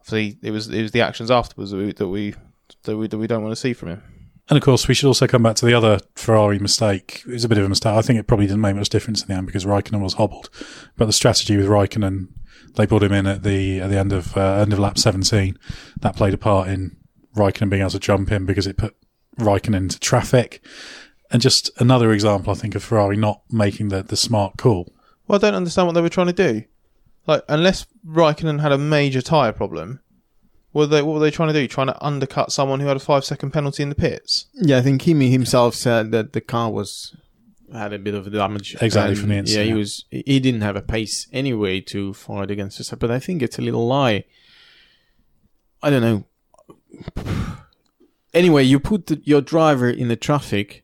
Speaker 3: obviously, it was it was the actions afterwards that we that we that we, that we don't want to see from him.
Speaker 2: And of course, we should also come back to the other Ferrari mistake. It was a bit of a mistake. I think it probably didn't make much difference in the end because Raikkonen was hobbled. But the strategy with Raikkonen, they brought him in at the at the end of uh, end of lap 17. That played a part in Raikkonen being able to jump in because it put Raikkonen into traffic. And just another example, I think, of Ferrari not making the, the smart call.
Speaker 3: Well, I don't understand what they were trying to do. Like, unless Raikkonen had a major tyre problem, were they what were they trying to do? Trying to undercut someone who had a five second penalty in the pits?
Speaker 4: Yeah, I think Kimi himself said that the car was had a bit of damage.
Speaker 2: Exactly,
Speaker 4: And,
Speaker 2: from the
Speaker 4: Yeah, he was. He didn't have a pace anyway to fight against Verstappen. But I think it's a little lie. I don't know. Anyway, you put the, your driver in the traffic and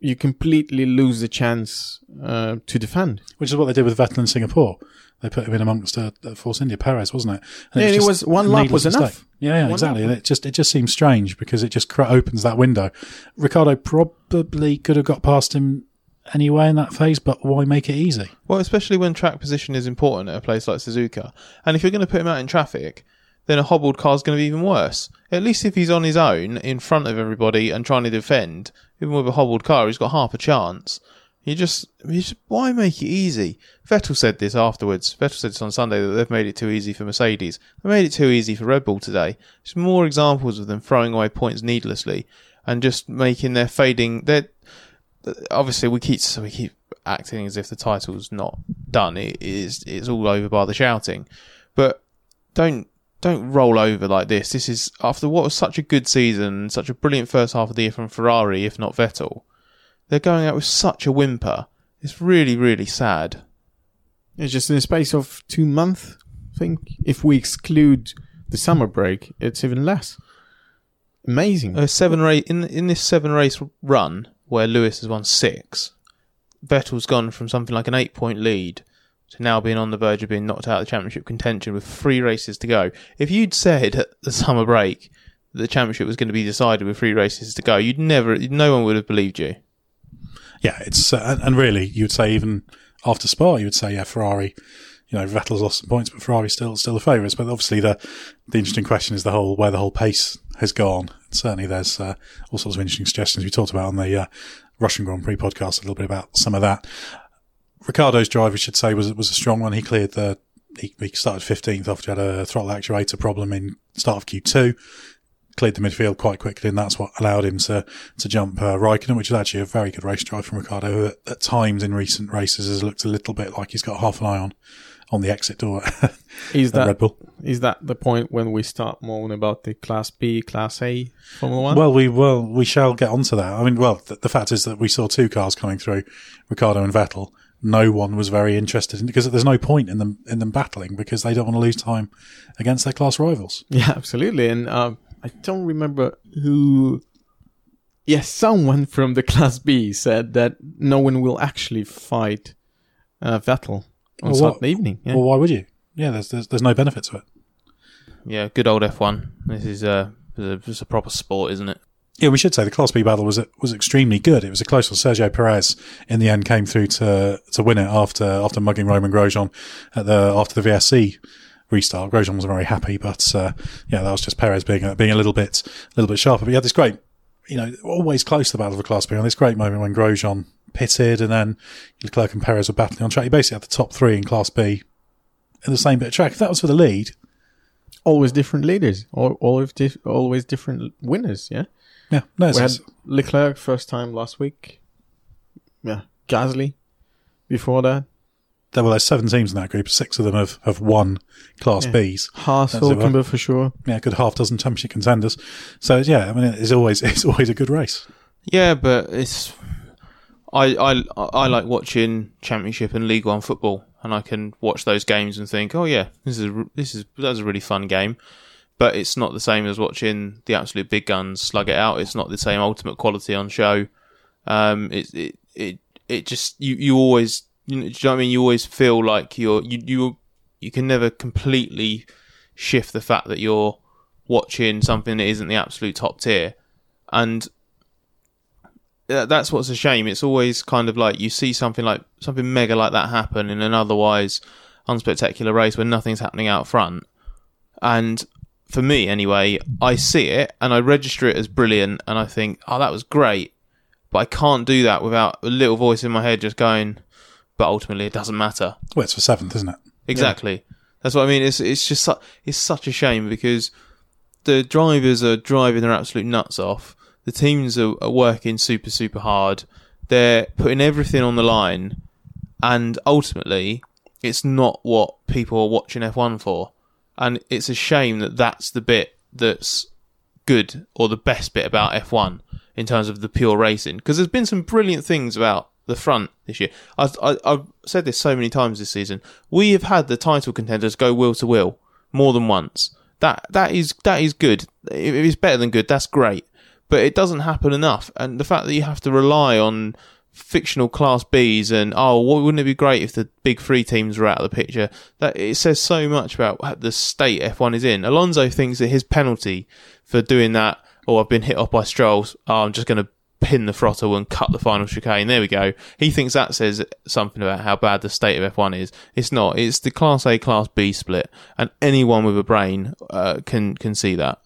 Speaker 4: you completely lose the chance uh, to defend.
Speaker 2: which is what they did with Vettel in Singapore. They put him in amongst uh, Force India, Perez, wasn't it?
Speaker 4: Yeah, and it was- one lap
Speaker 2: needless
Speaker 4: was enough.
Speaker 2: Yeah, yeah, exactly.
Speaker 4: lap.
Speaker 2: And it just it just seems strange because it just cr- opens that window. Ricciardo probably could have got past him anyway in that phase, but why make it easy?
Speaker 3: Well, especially when track position is important at a place like Suzuka. And if you're going to put him out in traffic, then a hobbled car is going to be even worse. At least if he's on his own in front of everybody and trying to defend, even with a hobbled car, he's got half a chance. You just, you just why make it easy? Vettel said this afterwards. Vettel said this on Sunday that they've made it too easy for Mercedes. They made it too easy for Red Bull today. There's more examples of them throwing away points needlessly and just making their fading. Their obviously we keep so we keep acting as if the title's not done. It is it's all over by the shouting, but don't don't roll over like this. This is after what was such a good season, such a brilliant first half of the year from Ferrari, if not Vettel. They're going out with such a whimper. It's really, really sad.
Speaker 4: It's just in the space of two months. I think if we exclude the summer break, it's even less. Amazing.
Speaker 3: A seven race in in this seven race run where Lewis has won six, Vettel's gone from something like an eight point lead to now being on the verge of being knocked out of the championship contention with three races to go. If you'd said at the summer break that the championship was going to be decided with three races to go, you'd never, no one would have believed you.
Speaker 2: Yeah, it's uh, and- and really you would say even after Spa you would say yeah Ferrari, you know Vettel's lost some points but Ferrari's still still the favourites. But obviously the the interesting question is the whole where the whole pace has gone. certainly there's uh, all sorts of interesting suggestions we talked about on the uh, Russian Grand Prix podcast a little bit about some of that. Ricciardo's drive, we should say, was was a strong one. He cleared the he, he started 15th after he had a throttle actuator problem in start of Q2 cleared the midfield quite quickly, and that's what allowed him to to jump uh, Raikkonen, which is actually a very good race drive from Ricciardo, who at, at times in recent races has looked a little bit like he's got half an eye on on the exit door
Speaker 4: Is
Speaker 2: at
Speaker 4: that
Speaker 2: Red Bull.
Speaker 4: is that the point when we start moaning about the Class B, Class A Formula One?
Speaker 2: Well, we well we shall get onto that. I mean, well, the, the fact is that we saw two cars coming through, Ricciardo and Vettel. No one was very interested in because there's no point in them in them battling because they don't want to lose time against their class rivals.
Speaker 4: Yeah, absolutely. And um, I don't remember who. Yes, someone from the Class B said that no one will actually fight uh, Vettel on
Speaker 2: Well, what-
Speaker 4: evening. Yeah.
Speaker 2: Well, why would you? Yeah, there's there's, there's no benefit to it.
Speaker 3: Yeah, good old F1. This is uh, it's a, it's a proper sport, isn't it?
Speaker 2: Yeah, we should say the Class B battle was was extremely good. It was a close one. Sergio Perez in the end came through to to win it after after mugging Romain Grosjean at the after the VSC restart. Grosjean wasn't very happy, but uh, yeah, that was just Perez being being a little bit a little bit sharper. But you had this great, you know, always close to the battle for Class B. On this great moment when Grosjean pitted, and then Leclerc and Perez were battling on track. You basically had the top three in Class B in the same bit of track. If that was for the lead,
Speaker 4: always different leaders, always always different winners. Yeah.
Speaker 2: Yeah, no, it's,
Speaker 4: we had Leclerc first time last week. Yeah, Gasly before that.
Speaker 2: there were there's seven teams in that group. Six of them have, have won Class
Speaker 4: Yeah.
Speaker 2: Bs.
Speaker 4: Haas,
Speaker 2: That's it.
Speaker 4: Hulkenberg for sure.
Speaker 2: yeah, a good half dozen championship contenders. So yeah, I mean, it's always it's always a good race.
Speaker 3: Yeah, but it's I I I like watching Championship and League One football, and I can watch those games and think, oh yeah, this is this is that's a really fun game. But it's not the same as watching the absolute big guns slug it out. It's not the same ultimate quality on show. Um, it it it it just you you always you know, do you know what I mean? You always feel like you're you you you can never completely shift the fact that you're watching something that isn't the absolute top tier, and that's what's a shame. It's always kind of like you see something like something mega like that happen in an otherwise unspectacular race where nothing's happening out front. And for me, anyway, I see it and I register it as brilliant, and I think, oh, that was great. But I can't do that without a little voice in my head just going, but ultimately it doesn't matter.
Speaker 2: Well, it's for seventh, isn't it?
Speaker 3: Exactly. That's what I mean. It's it's just su- it's such a shame because the drivers are driving their absolute nuts off. The teams are, are working super super hard. They're putting everything on the line, and ultimately, it's not what people are watching F1 for. And it's a shame that that's the bit that's good or the best bit about F1 in terms of the pure racing. Because there's been some brilliant things about the front this year. I've, I, I've said this so many times this season. We have had the title contenders go wheel to wheel more than once. That that is that is good. If it's better than good, that's great. But it doesn't happen enough. And the fact that you have to rely on fictional class Bs and oh, wouldn't it be great if the big three teams were out of the picture? That it says so much about the state F1 is in. Alonso thinks that his penalty for doing that, oh, I've been hit off by Strolls. Oh, I'm just going to pin the throttle and cut the final chicane. There we go. He thinks that says something about how bad the state of F1 is. It's not. It's the Class A, Class B split, and anyone with a brain uh, can can see that.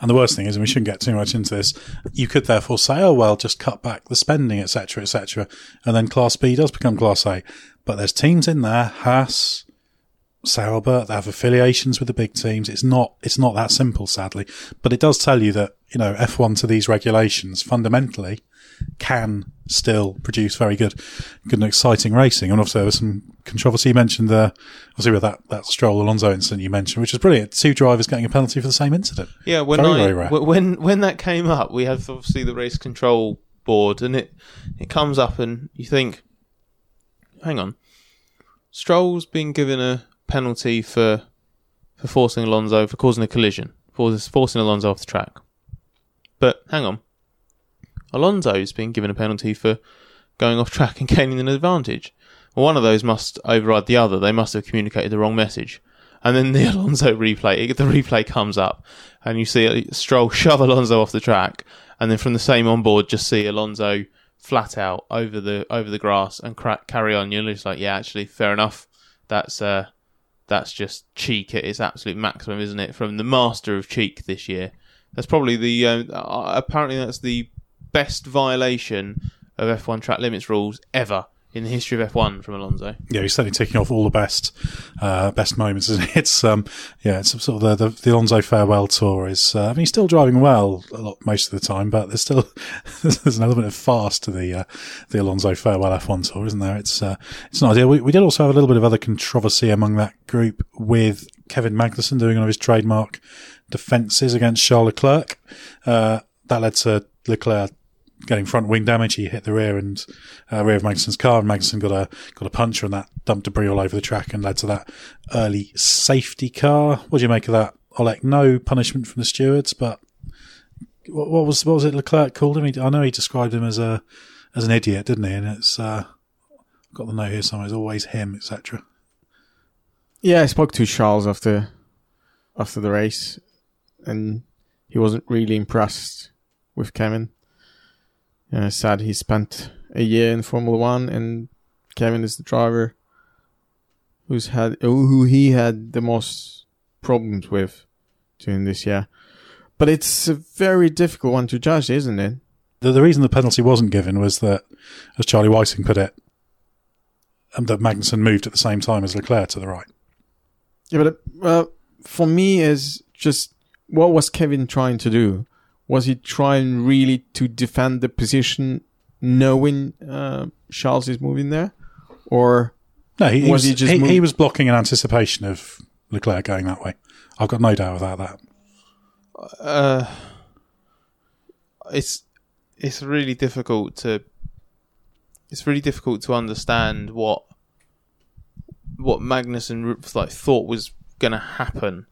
Speaker 2: And the worst thing is, and we shouldn't get too much into this, you could therefore say, oh, well, just cut back the spending, etc., etc., and then Class B does become Class A. But there's teams in there, Haas, Sauber. They have affiliations with the big teams. It's not it's not that simple, sadly. But it does tell you that you know F1 to these regulations fundamentally can still produce very good, good and exciting racing. And also there was some controversy you mentioned there, obviously with that, that Stroll Alonso incident you mentioned, which is brilliant. Two drivers getting a penalty for the same incident.
Speaker 3: Yeah, when
Speaker 2: Very,
Speaker 3: I
Speaker 2: very rare.
Speaker 3: when when that came up, we have obviously the race control board, and it it comes up, and you think, hang on, Stroll's been given a penalty for for forcing Alonso for causing a collision, for forcing Alonso off the track. But hang on, Alonso's been given a penalty for going off track and gaining an advantage. Well, one of those must override the other. They must have communicated the wrong message. And then the Alonso replay, the replay comes up, and you see Stroll shove Alonso off the track, and then from the same onboard, just see Alonso flat out over the over the grass and cra- carry on. You're just like, yeah, actually, fair enough. That's uh, that's just cheek at its absolute maximum, isn't it? From the master of cheek this year. That's probably the uh, uh, apparently that's the best violation of F1 track limits rules ever in the history of F1 from Alonso.
Speaker 2: Yeah, he's certainly taking off all the best, uh, best moments. It? It's um, yeah, it's sort of the the, the Alonso farewell tour is. Uh, I mean, he's still driving well a lot most of the time, but there's still there's an element of fast to the uh, the Alonso farewell F1 tour, isn't there? It's uh, it's not ideal. We, we did also have a little bit of other controversy among that group with Kevin Magnussen doing one of his trademark defences against Charles Leclerc. Uh, that led to Leclerc getting front wing damage. He hit the rear and uh, rear of Magnussen's car, and Magnussen got a got a puncture, and that dumped debris all over the track and led to that early safety car. What do you make of that, Oleg? No punishment from the stewards, but what, what was what was it Leclerc called him? He, I know he described him as a as an idiot, didn't he? And it's uh, got the note here somewhere. It's always him, etc.
Speaker 4: Yeah, I spoke to Charles after after the race, and he wasn't really impressed with Kevin. Uh, said he spent a year in Formula One, and Kevin is the driver who's had who he had the most problems with during this year. But it's a very difficult one to judge, isn't it?
Speaker 2: The, the reason the penalty wasn't given was that, as Charlie Whiting put it, um, that Magnussen moved at the same time as Leclerc to the right.
Speaker 4: Yeah, but uh, for me, is just what was Kevin trying to do? Was he trying really to defend the position, knowing uh, Charles is moving there, or
Speaker 2: No, he, he
Speaker 4: Was
Speaker 2: was,
Speaker 4: he
Speaker 2: he,
Speaker 4: just
Speaker 2: he,
Speaker 4: move-
Speaker 2: was blocking in anticipation of Leclerc going that way. I've got no doubt about that.
Speaker 3: Uh, it's it's really difficult to it's really difficult to understand what what Magnussen like thought was going to happen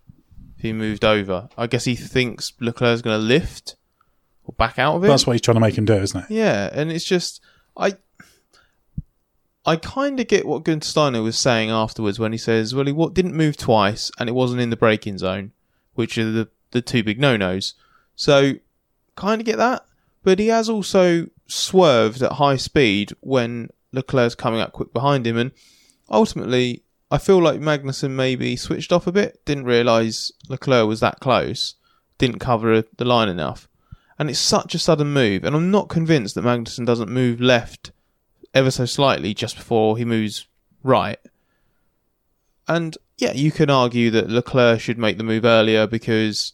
Speaker 3: if he moved over. I guess he thinks Leclerc's going to lift or back out of it.
Speaker 2: That's what he's trying to make him do, isn't it?
Speaker 3: Yeah, and it's just I I kind of get what Gunther Steiner was saying afterwards when he says, "Well, he wa- didn't move twice, and it wasn't in the braking zone, which are the the two big no nos." So, kind of get that, but he has also swerved at high speed when Leclerc's coming up quick behind him, and ultimately, I feel like Magnussen maybe switched off a bit, didn't realise Leclerc was that close, didn't cover the line enough and it's such a sudden move. And I'm not convinced that Magnussen doesn't move left ever so slightly just before he moves right. And yeah, you can argue that Leclerc should make the move earlier because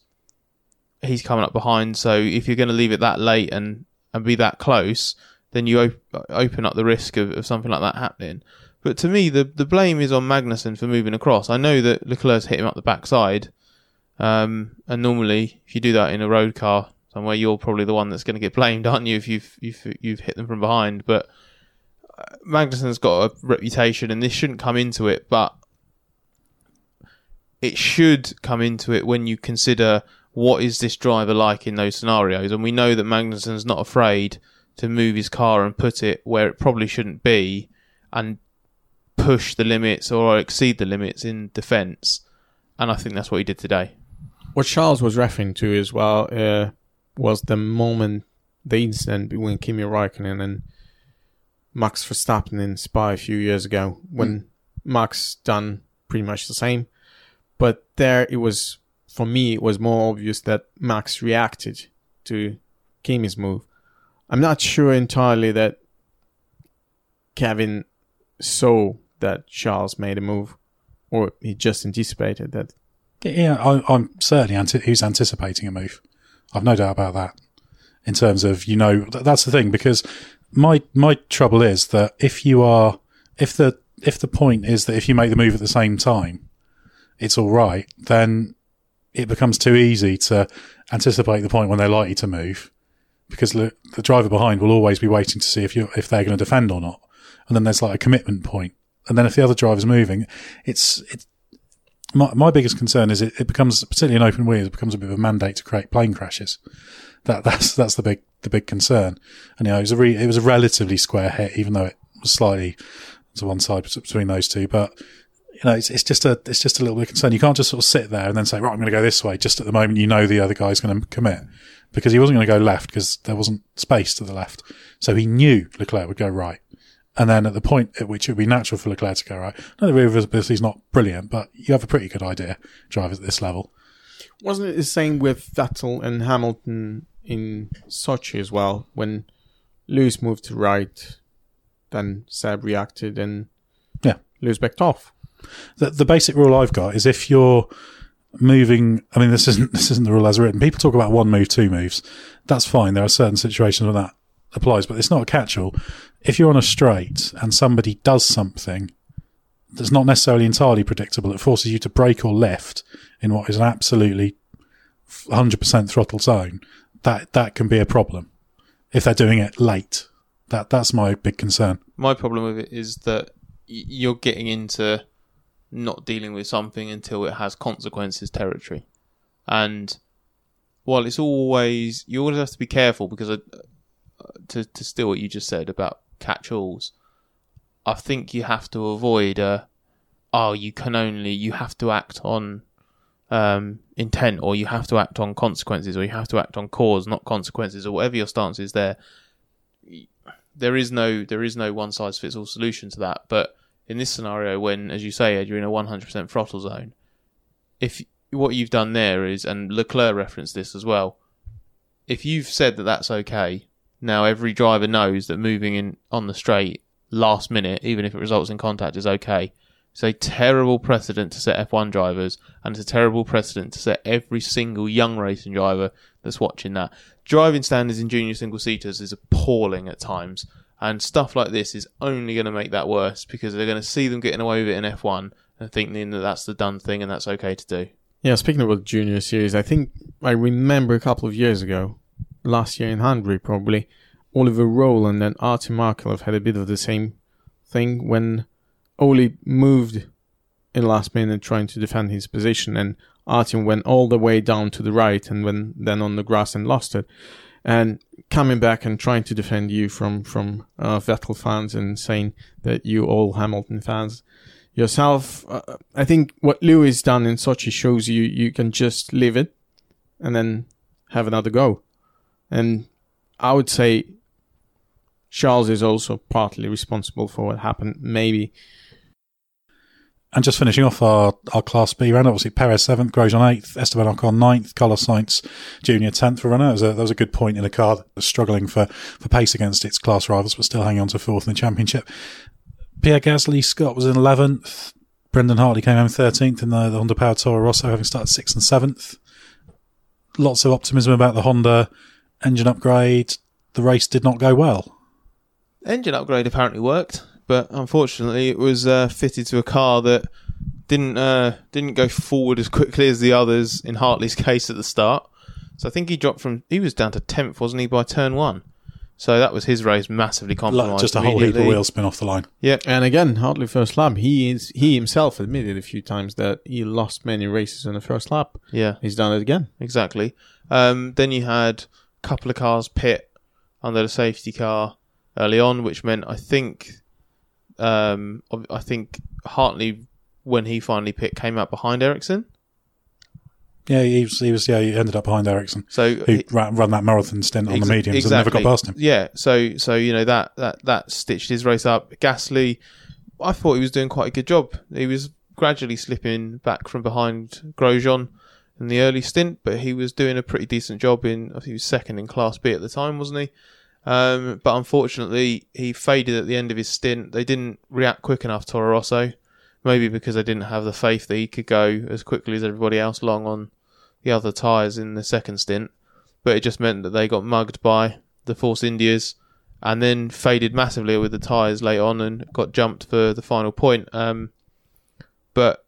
Speaker 3: he's coming up behind. So if you're going to leave it that late and and be that close, then you op- open up the risk of, of something like that happening. But to me, the the blame is on Magnussen for moving across. I know that Leclerc's hit him up the backside, um, and normally if you do that in a road car somewhere, you're probably the one that's going to get blamed, aren't you? If you've you've you've hit them from behind, but uh, Magnussen's got a reputation, and this shouldn't come into it, but it should come into it when you consider what is this driver like in those scenarios, and we know that Magnussen's not afraid to move his car and put it where it probably shouldn't be, and push the limits or exceed the limits in defence, and I think that's what he did today.
Speaker 4: what Charles was referring to as well uh, was the moment, the incident between Kimi Raikkonen and Max Verstappen in Spa a few years ago, when Max done pretty much the same, but there it was for me it was more obvious that Max reacted to Kimi's move. I'm not sure entirely that Kevin saw that Charles made a move or he just anticipated that.
Speaker 2: Yeah, I, I'm certainly anti- anticipating a move. I've no doubt about that. In terms of you know th- that's the thing because my my trouble is that if you are if the if the point is that if you make the move at the same time, it's all right. Then it becomes too easy to anticipate the point when they're likely to move because the, the driver behind will always be waiting to see if you if they're going to defend or not. And then there's like a commitment point. And then if the other driver's moving, it's it's my, my biggest concern is it, it becomes particularly in open wheels, it becomes a bit of a mandate to create plane crashes. That that's that's the big the big concern. And you know, it was a re, it was a relatively square hit, even though it was slightly to one side between those two. But you know, it's, it's just a it's just a little bit of concern. You can't just sort of sit there and then say, right, I'm going to go this way. Just at the moment, you know the other guy's going to commit because he wasn't going to go left because there wasn't space to the left. So he knew Leclerc would go right. And then at the point at which it would be natural for Leclerc to go right, no, the rear visibility is not brilliant, but you have a pretty good idea, drivers at this level.
Speaker 4: Wasn't it the same with Vettel and Hamilton in Sochi as well? When Lewis moved to right, then Seb reacted and
Speaker 2: Yeah.
Speaker 4: Lewis backed off.
Speaker 2: The, the basic rule I've got is if you're moving, I mean, this isn't, this isn't the rule as written. People talk about one move, two moves. That's fine. There are certain situations where that applies, but it's not a catch-all. If you're on a straight and somebody does something that's not necessarily entirely predictable, it forces you to brake or lift in what is an absolutely 100% throttle zone. That, that can be a problem if they're doing it late. That, that's my big concern.
Speaker 3: My problem with it is that you're getting into not dealing with something until it has consequences territory. And while it's always, you always have to be careful because to, to steal what you just said about catch-alls, I think you have to avoid a, oh, you can only, you have to act on um, intent or you have to act on consequences or you have to act on cause, not consequences or whatever your stance is there. There is no, there is no one size fits all solution to that. But in this scenario, when, as you say, Ed, you're in a 100% throttle zone, if what you've done there is, and Leclerc referenced this as well, if you've said that that's okay, now every driver knows that moving in on the straight last minute, even if it results in contact, is okay. It's a terrible precedent to set F1 drivers, and it's a terrible precedent to set every single young racing driver that's watching that. Driving standards in junior single seaters is appalling at times, and stuff like this is only going to make that worse because they're going to see them getting away with it in F1 and thinking that that's the done thing and that's okay to do.
Speaker 4: Yeah, speaking about junior series, I think I remember a couple of years ago, last year in Hungary probably, Oliver Rowland and Artem Markelov had a bit of the same thing when Oli moved in last minute trying to defend his position and Artem went all the way down to the right and went then on the grass and lost it. And coming back and trying to defend you from, from uh, Vettel fans and saying that you all Hamilton fans yourself. Uh, I think what Lewis done in Sochi shows you you can just leave it and then have another go. And I would say Charles is also partly responsible for what happened. Maybe
Speaker 2: And just finishing off our, our Class B round, obviously Perez seventh, Grosjean eighth, Esteban Ocon ninth, Carlos Sainz Junior tenth for runner. That was, a, that was a good point in a car that was struggling for, for pace against its class rivals, but still hanging on to fourth in the championship. Pierre Gasly Scott was in eleventh. Brendan Hartley came home thirteenth in the, the Honda Power Toro Rosso, having started sixth and seventh. Lots of optimism about the Honda engine upgrade. The race did not go well.
Speaker 3: Engine upgrade apparently worked, but unfortunately it was uh, fitted to a car that didn't uh, didn't go forward as quickly as the others in Hartley's case at the start. So I think he dropped from he was down to tenth, wasn't he, by turn one? So that was his race massively compromised.
Speaker 2: Just a whole heap of
Speaker 3: immediately.
Speaker 2: wheel spin off the line.
Speaker 3: Yeah,
Speaker 4: And again, Hartley first lap. He is he himself admitted a few times that he lost many races in the first lap.
Speaker 3: yeah.
Speaker 4: He's done it again.
Speaker 3: exactly. Um, then you had a couple of cars pit under the safety car early on, which meant I think, um, I think Hartley when he finally pit came out behind Ericsson.
Speaker 2: Yeah, he was, he was, yeah, he ended up behind Ericsson,
Speaker 3: So
Speaker 2: who
Speaker 3: he-
Speaker 2: ran, ran that marathon stint on the
Speaker 3: Exa-
Speaker 2: mediums and never got past him.
Speaker 3: Yeah, so so you know that that that stitched his race up. Gasly, I thought he was doing quite a good job. He was gradually slipping back from behind Grosjean in the early stint, but he was doing a pretty decent job in. I think he was second in Class B at the time, wasn't he? Um, but unfortunately, he faded at the end of his stint. They didn't react quick enough, Toro Rosso. maybe because they didn't have the faith that he could go as quickly as everybody else long on the other tyres in the second stint. But it just meant that they got mugged by the Force Indias and then faded massively with the tyres late on and got jumped for the final point. Um, but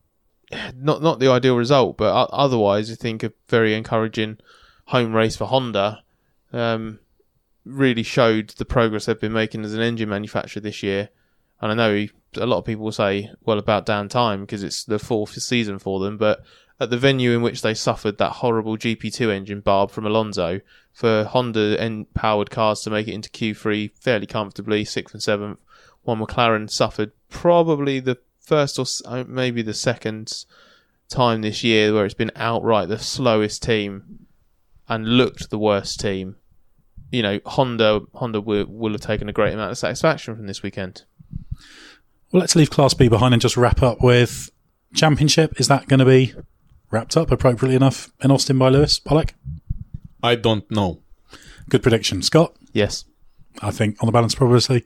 Speaker 3: not not the ideal result, but otherwise, I think a very encouraging home race for Honda. Um, really showed the progress they've been making as an engine manufacturer this year. And I know a lot of people say, well, about damn time because it's the fourth season for them. But at the venue in which they suffered that horrible GP2 engine barb from Alonso, for Honda powered cars to make it into Q3 fairly comfortably, sixth and seventh, while McLaren suffered probably the first or uh, maybe the second time this year where it's been outright the slowest team and looked the worst team. You know, Honda Honda will, will have taken a great amount of satisfaction from this weekend.
Speaker 2: Well, let's leave Class B behind and just wrap up with Championship. Is that going to be wrapped up appropriately enough in Austin by Lewis Pollock?
Speaker 4: I don't know.
Speaker 2: Good prediction, Scott.
Speaker 3: Yes.
Speaker 2: I think on the balance probably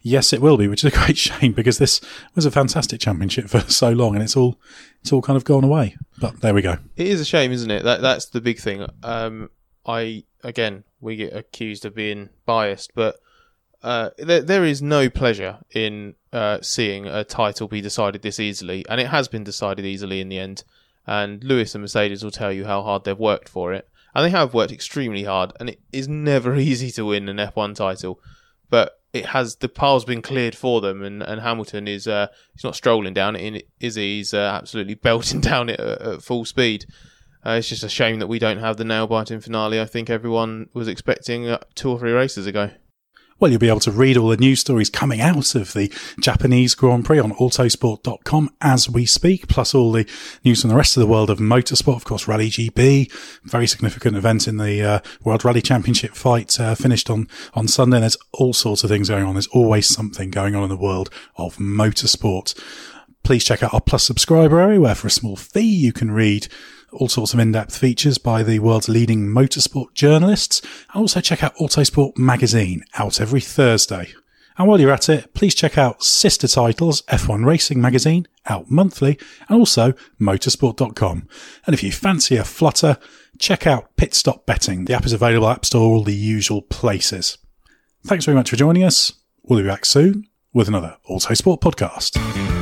Speaker 2: yes, it will be, which is a great shame because this was a fantastic championship for so long, and it's all it's all kind of gone away. But there we go.
Speaker 3: It is a shame, isn't it? That that's the big thing. Um, I again, we get accused of being biased, but uh, there, there is no pleasure in uh, seeing a title be decided this easily, and it has been decided easily in the end. And Lewis and Mercedes will tell you how hard they've worked for it, and they have worked extremely hard. And it is never easy to win an F1 title, but it has the path's been cleared for them, and, and Hamilton is uh, he's not strolling down it, is he? He's uh, absolutely belting down it at, at full speed. Uh, it's just a shame that we don't have the nail biting finale. I think everyone was expecting uh, two or three races ago.
Speaker 2: Well, you'll be able to read all the news stories coming out of the Japanese Grand Prix on autosport.com as we speak, plus all the news from the rest of the world of motorsport. Of course, Rally GB, very significant event in the uh, World Rally Championship fight, uh, finished on, on Sunday. There's all sorts of things going on. There's always something going on in the world of motorsport. Please check out our Plus subscriber area where for a small fee you can read all sorts of in-depth features by the world's leading motorsport journalists. And also check out Autosport magazine, out every Thursday. And while you're at it, please check out sister titles F1 Racing magazine, out monthly, and also motorsport.com. And if you fancy a flutter, check out Pit Stop Betting. The app is available App Store, all the usual places. Thanks very much for joining us. We'll be back soon with another Autosport podcast.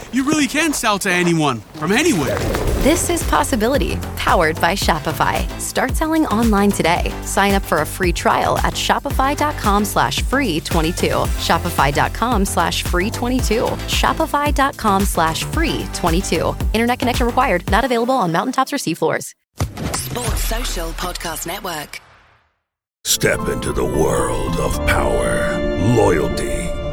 Speaker 5: you really can sell to anyone from anywhere.
Speaker 6: This is Possibility, powered by Shopify. Start selling online today. Sign up for a free trial at shopify.com slash free 22. Shopify.com slash free 22. Shopify.com slash free 22. Internet connection required. Not available on mountaintops or seafloors.
Speaker 7: Sports Social Podcast Network.
Speaker 8: Step into the world of power, loyalty,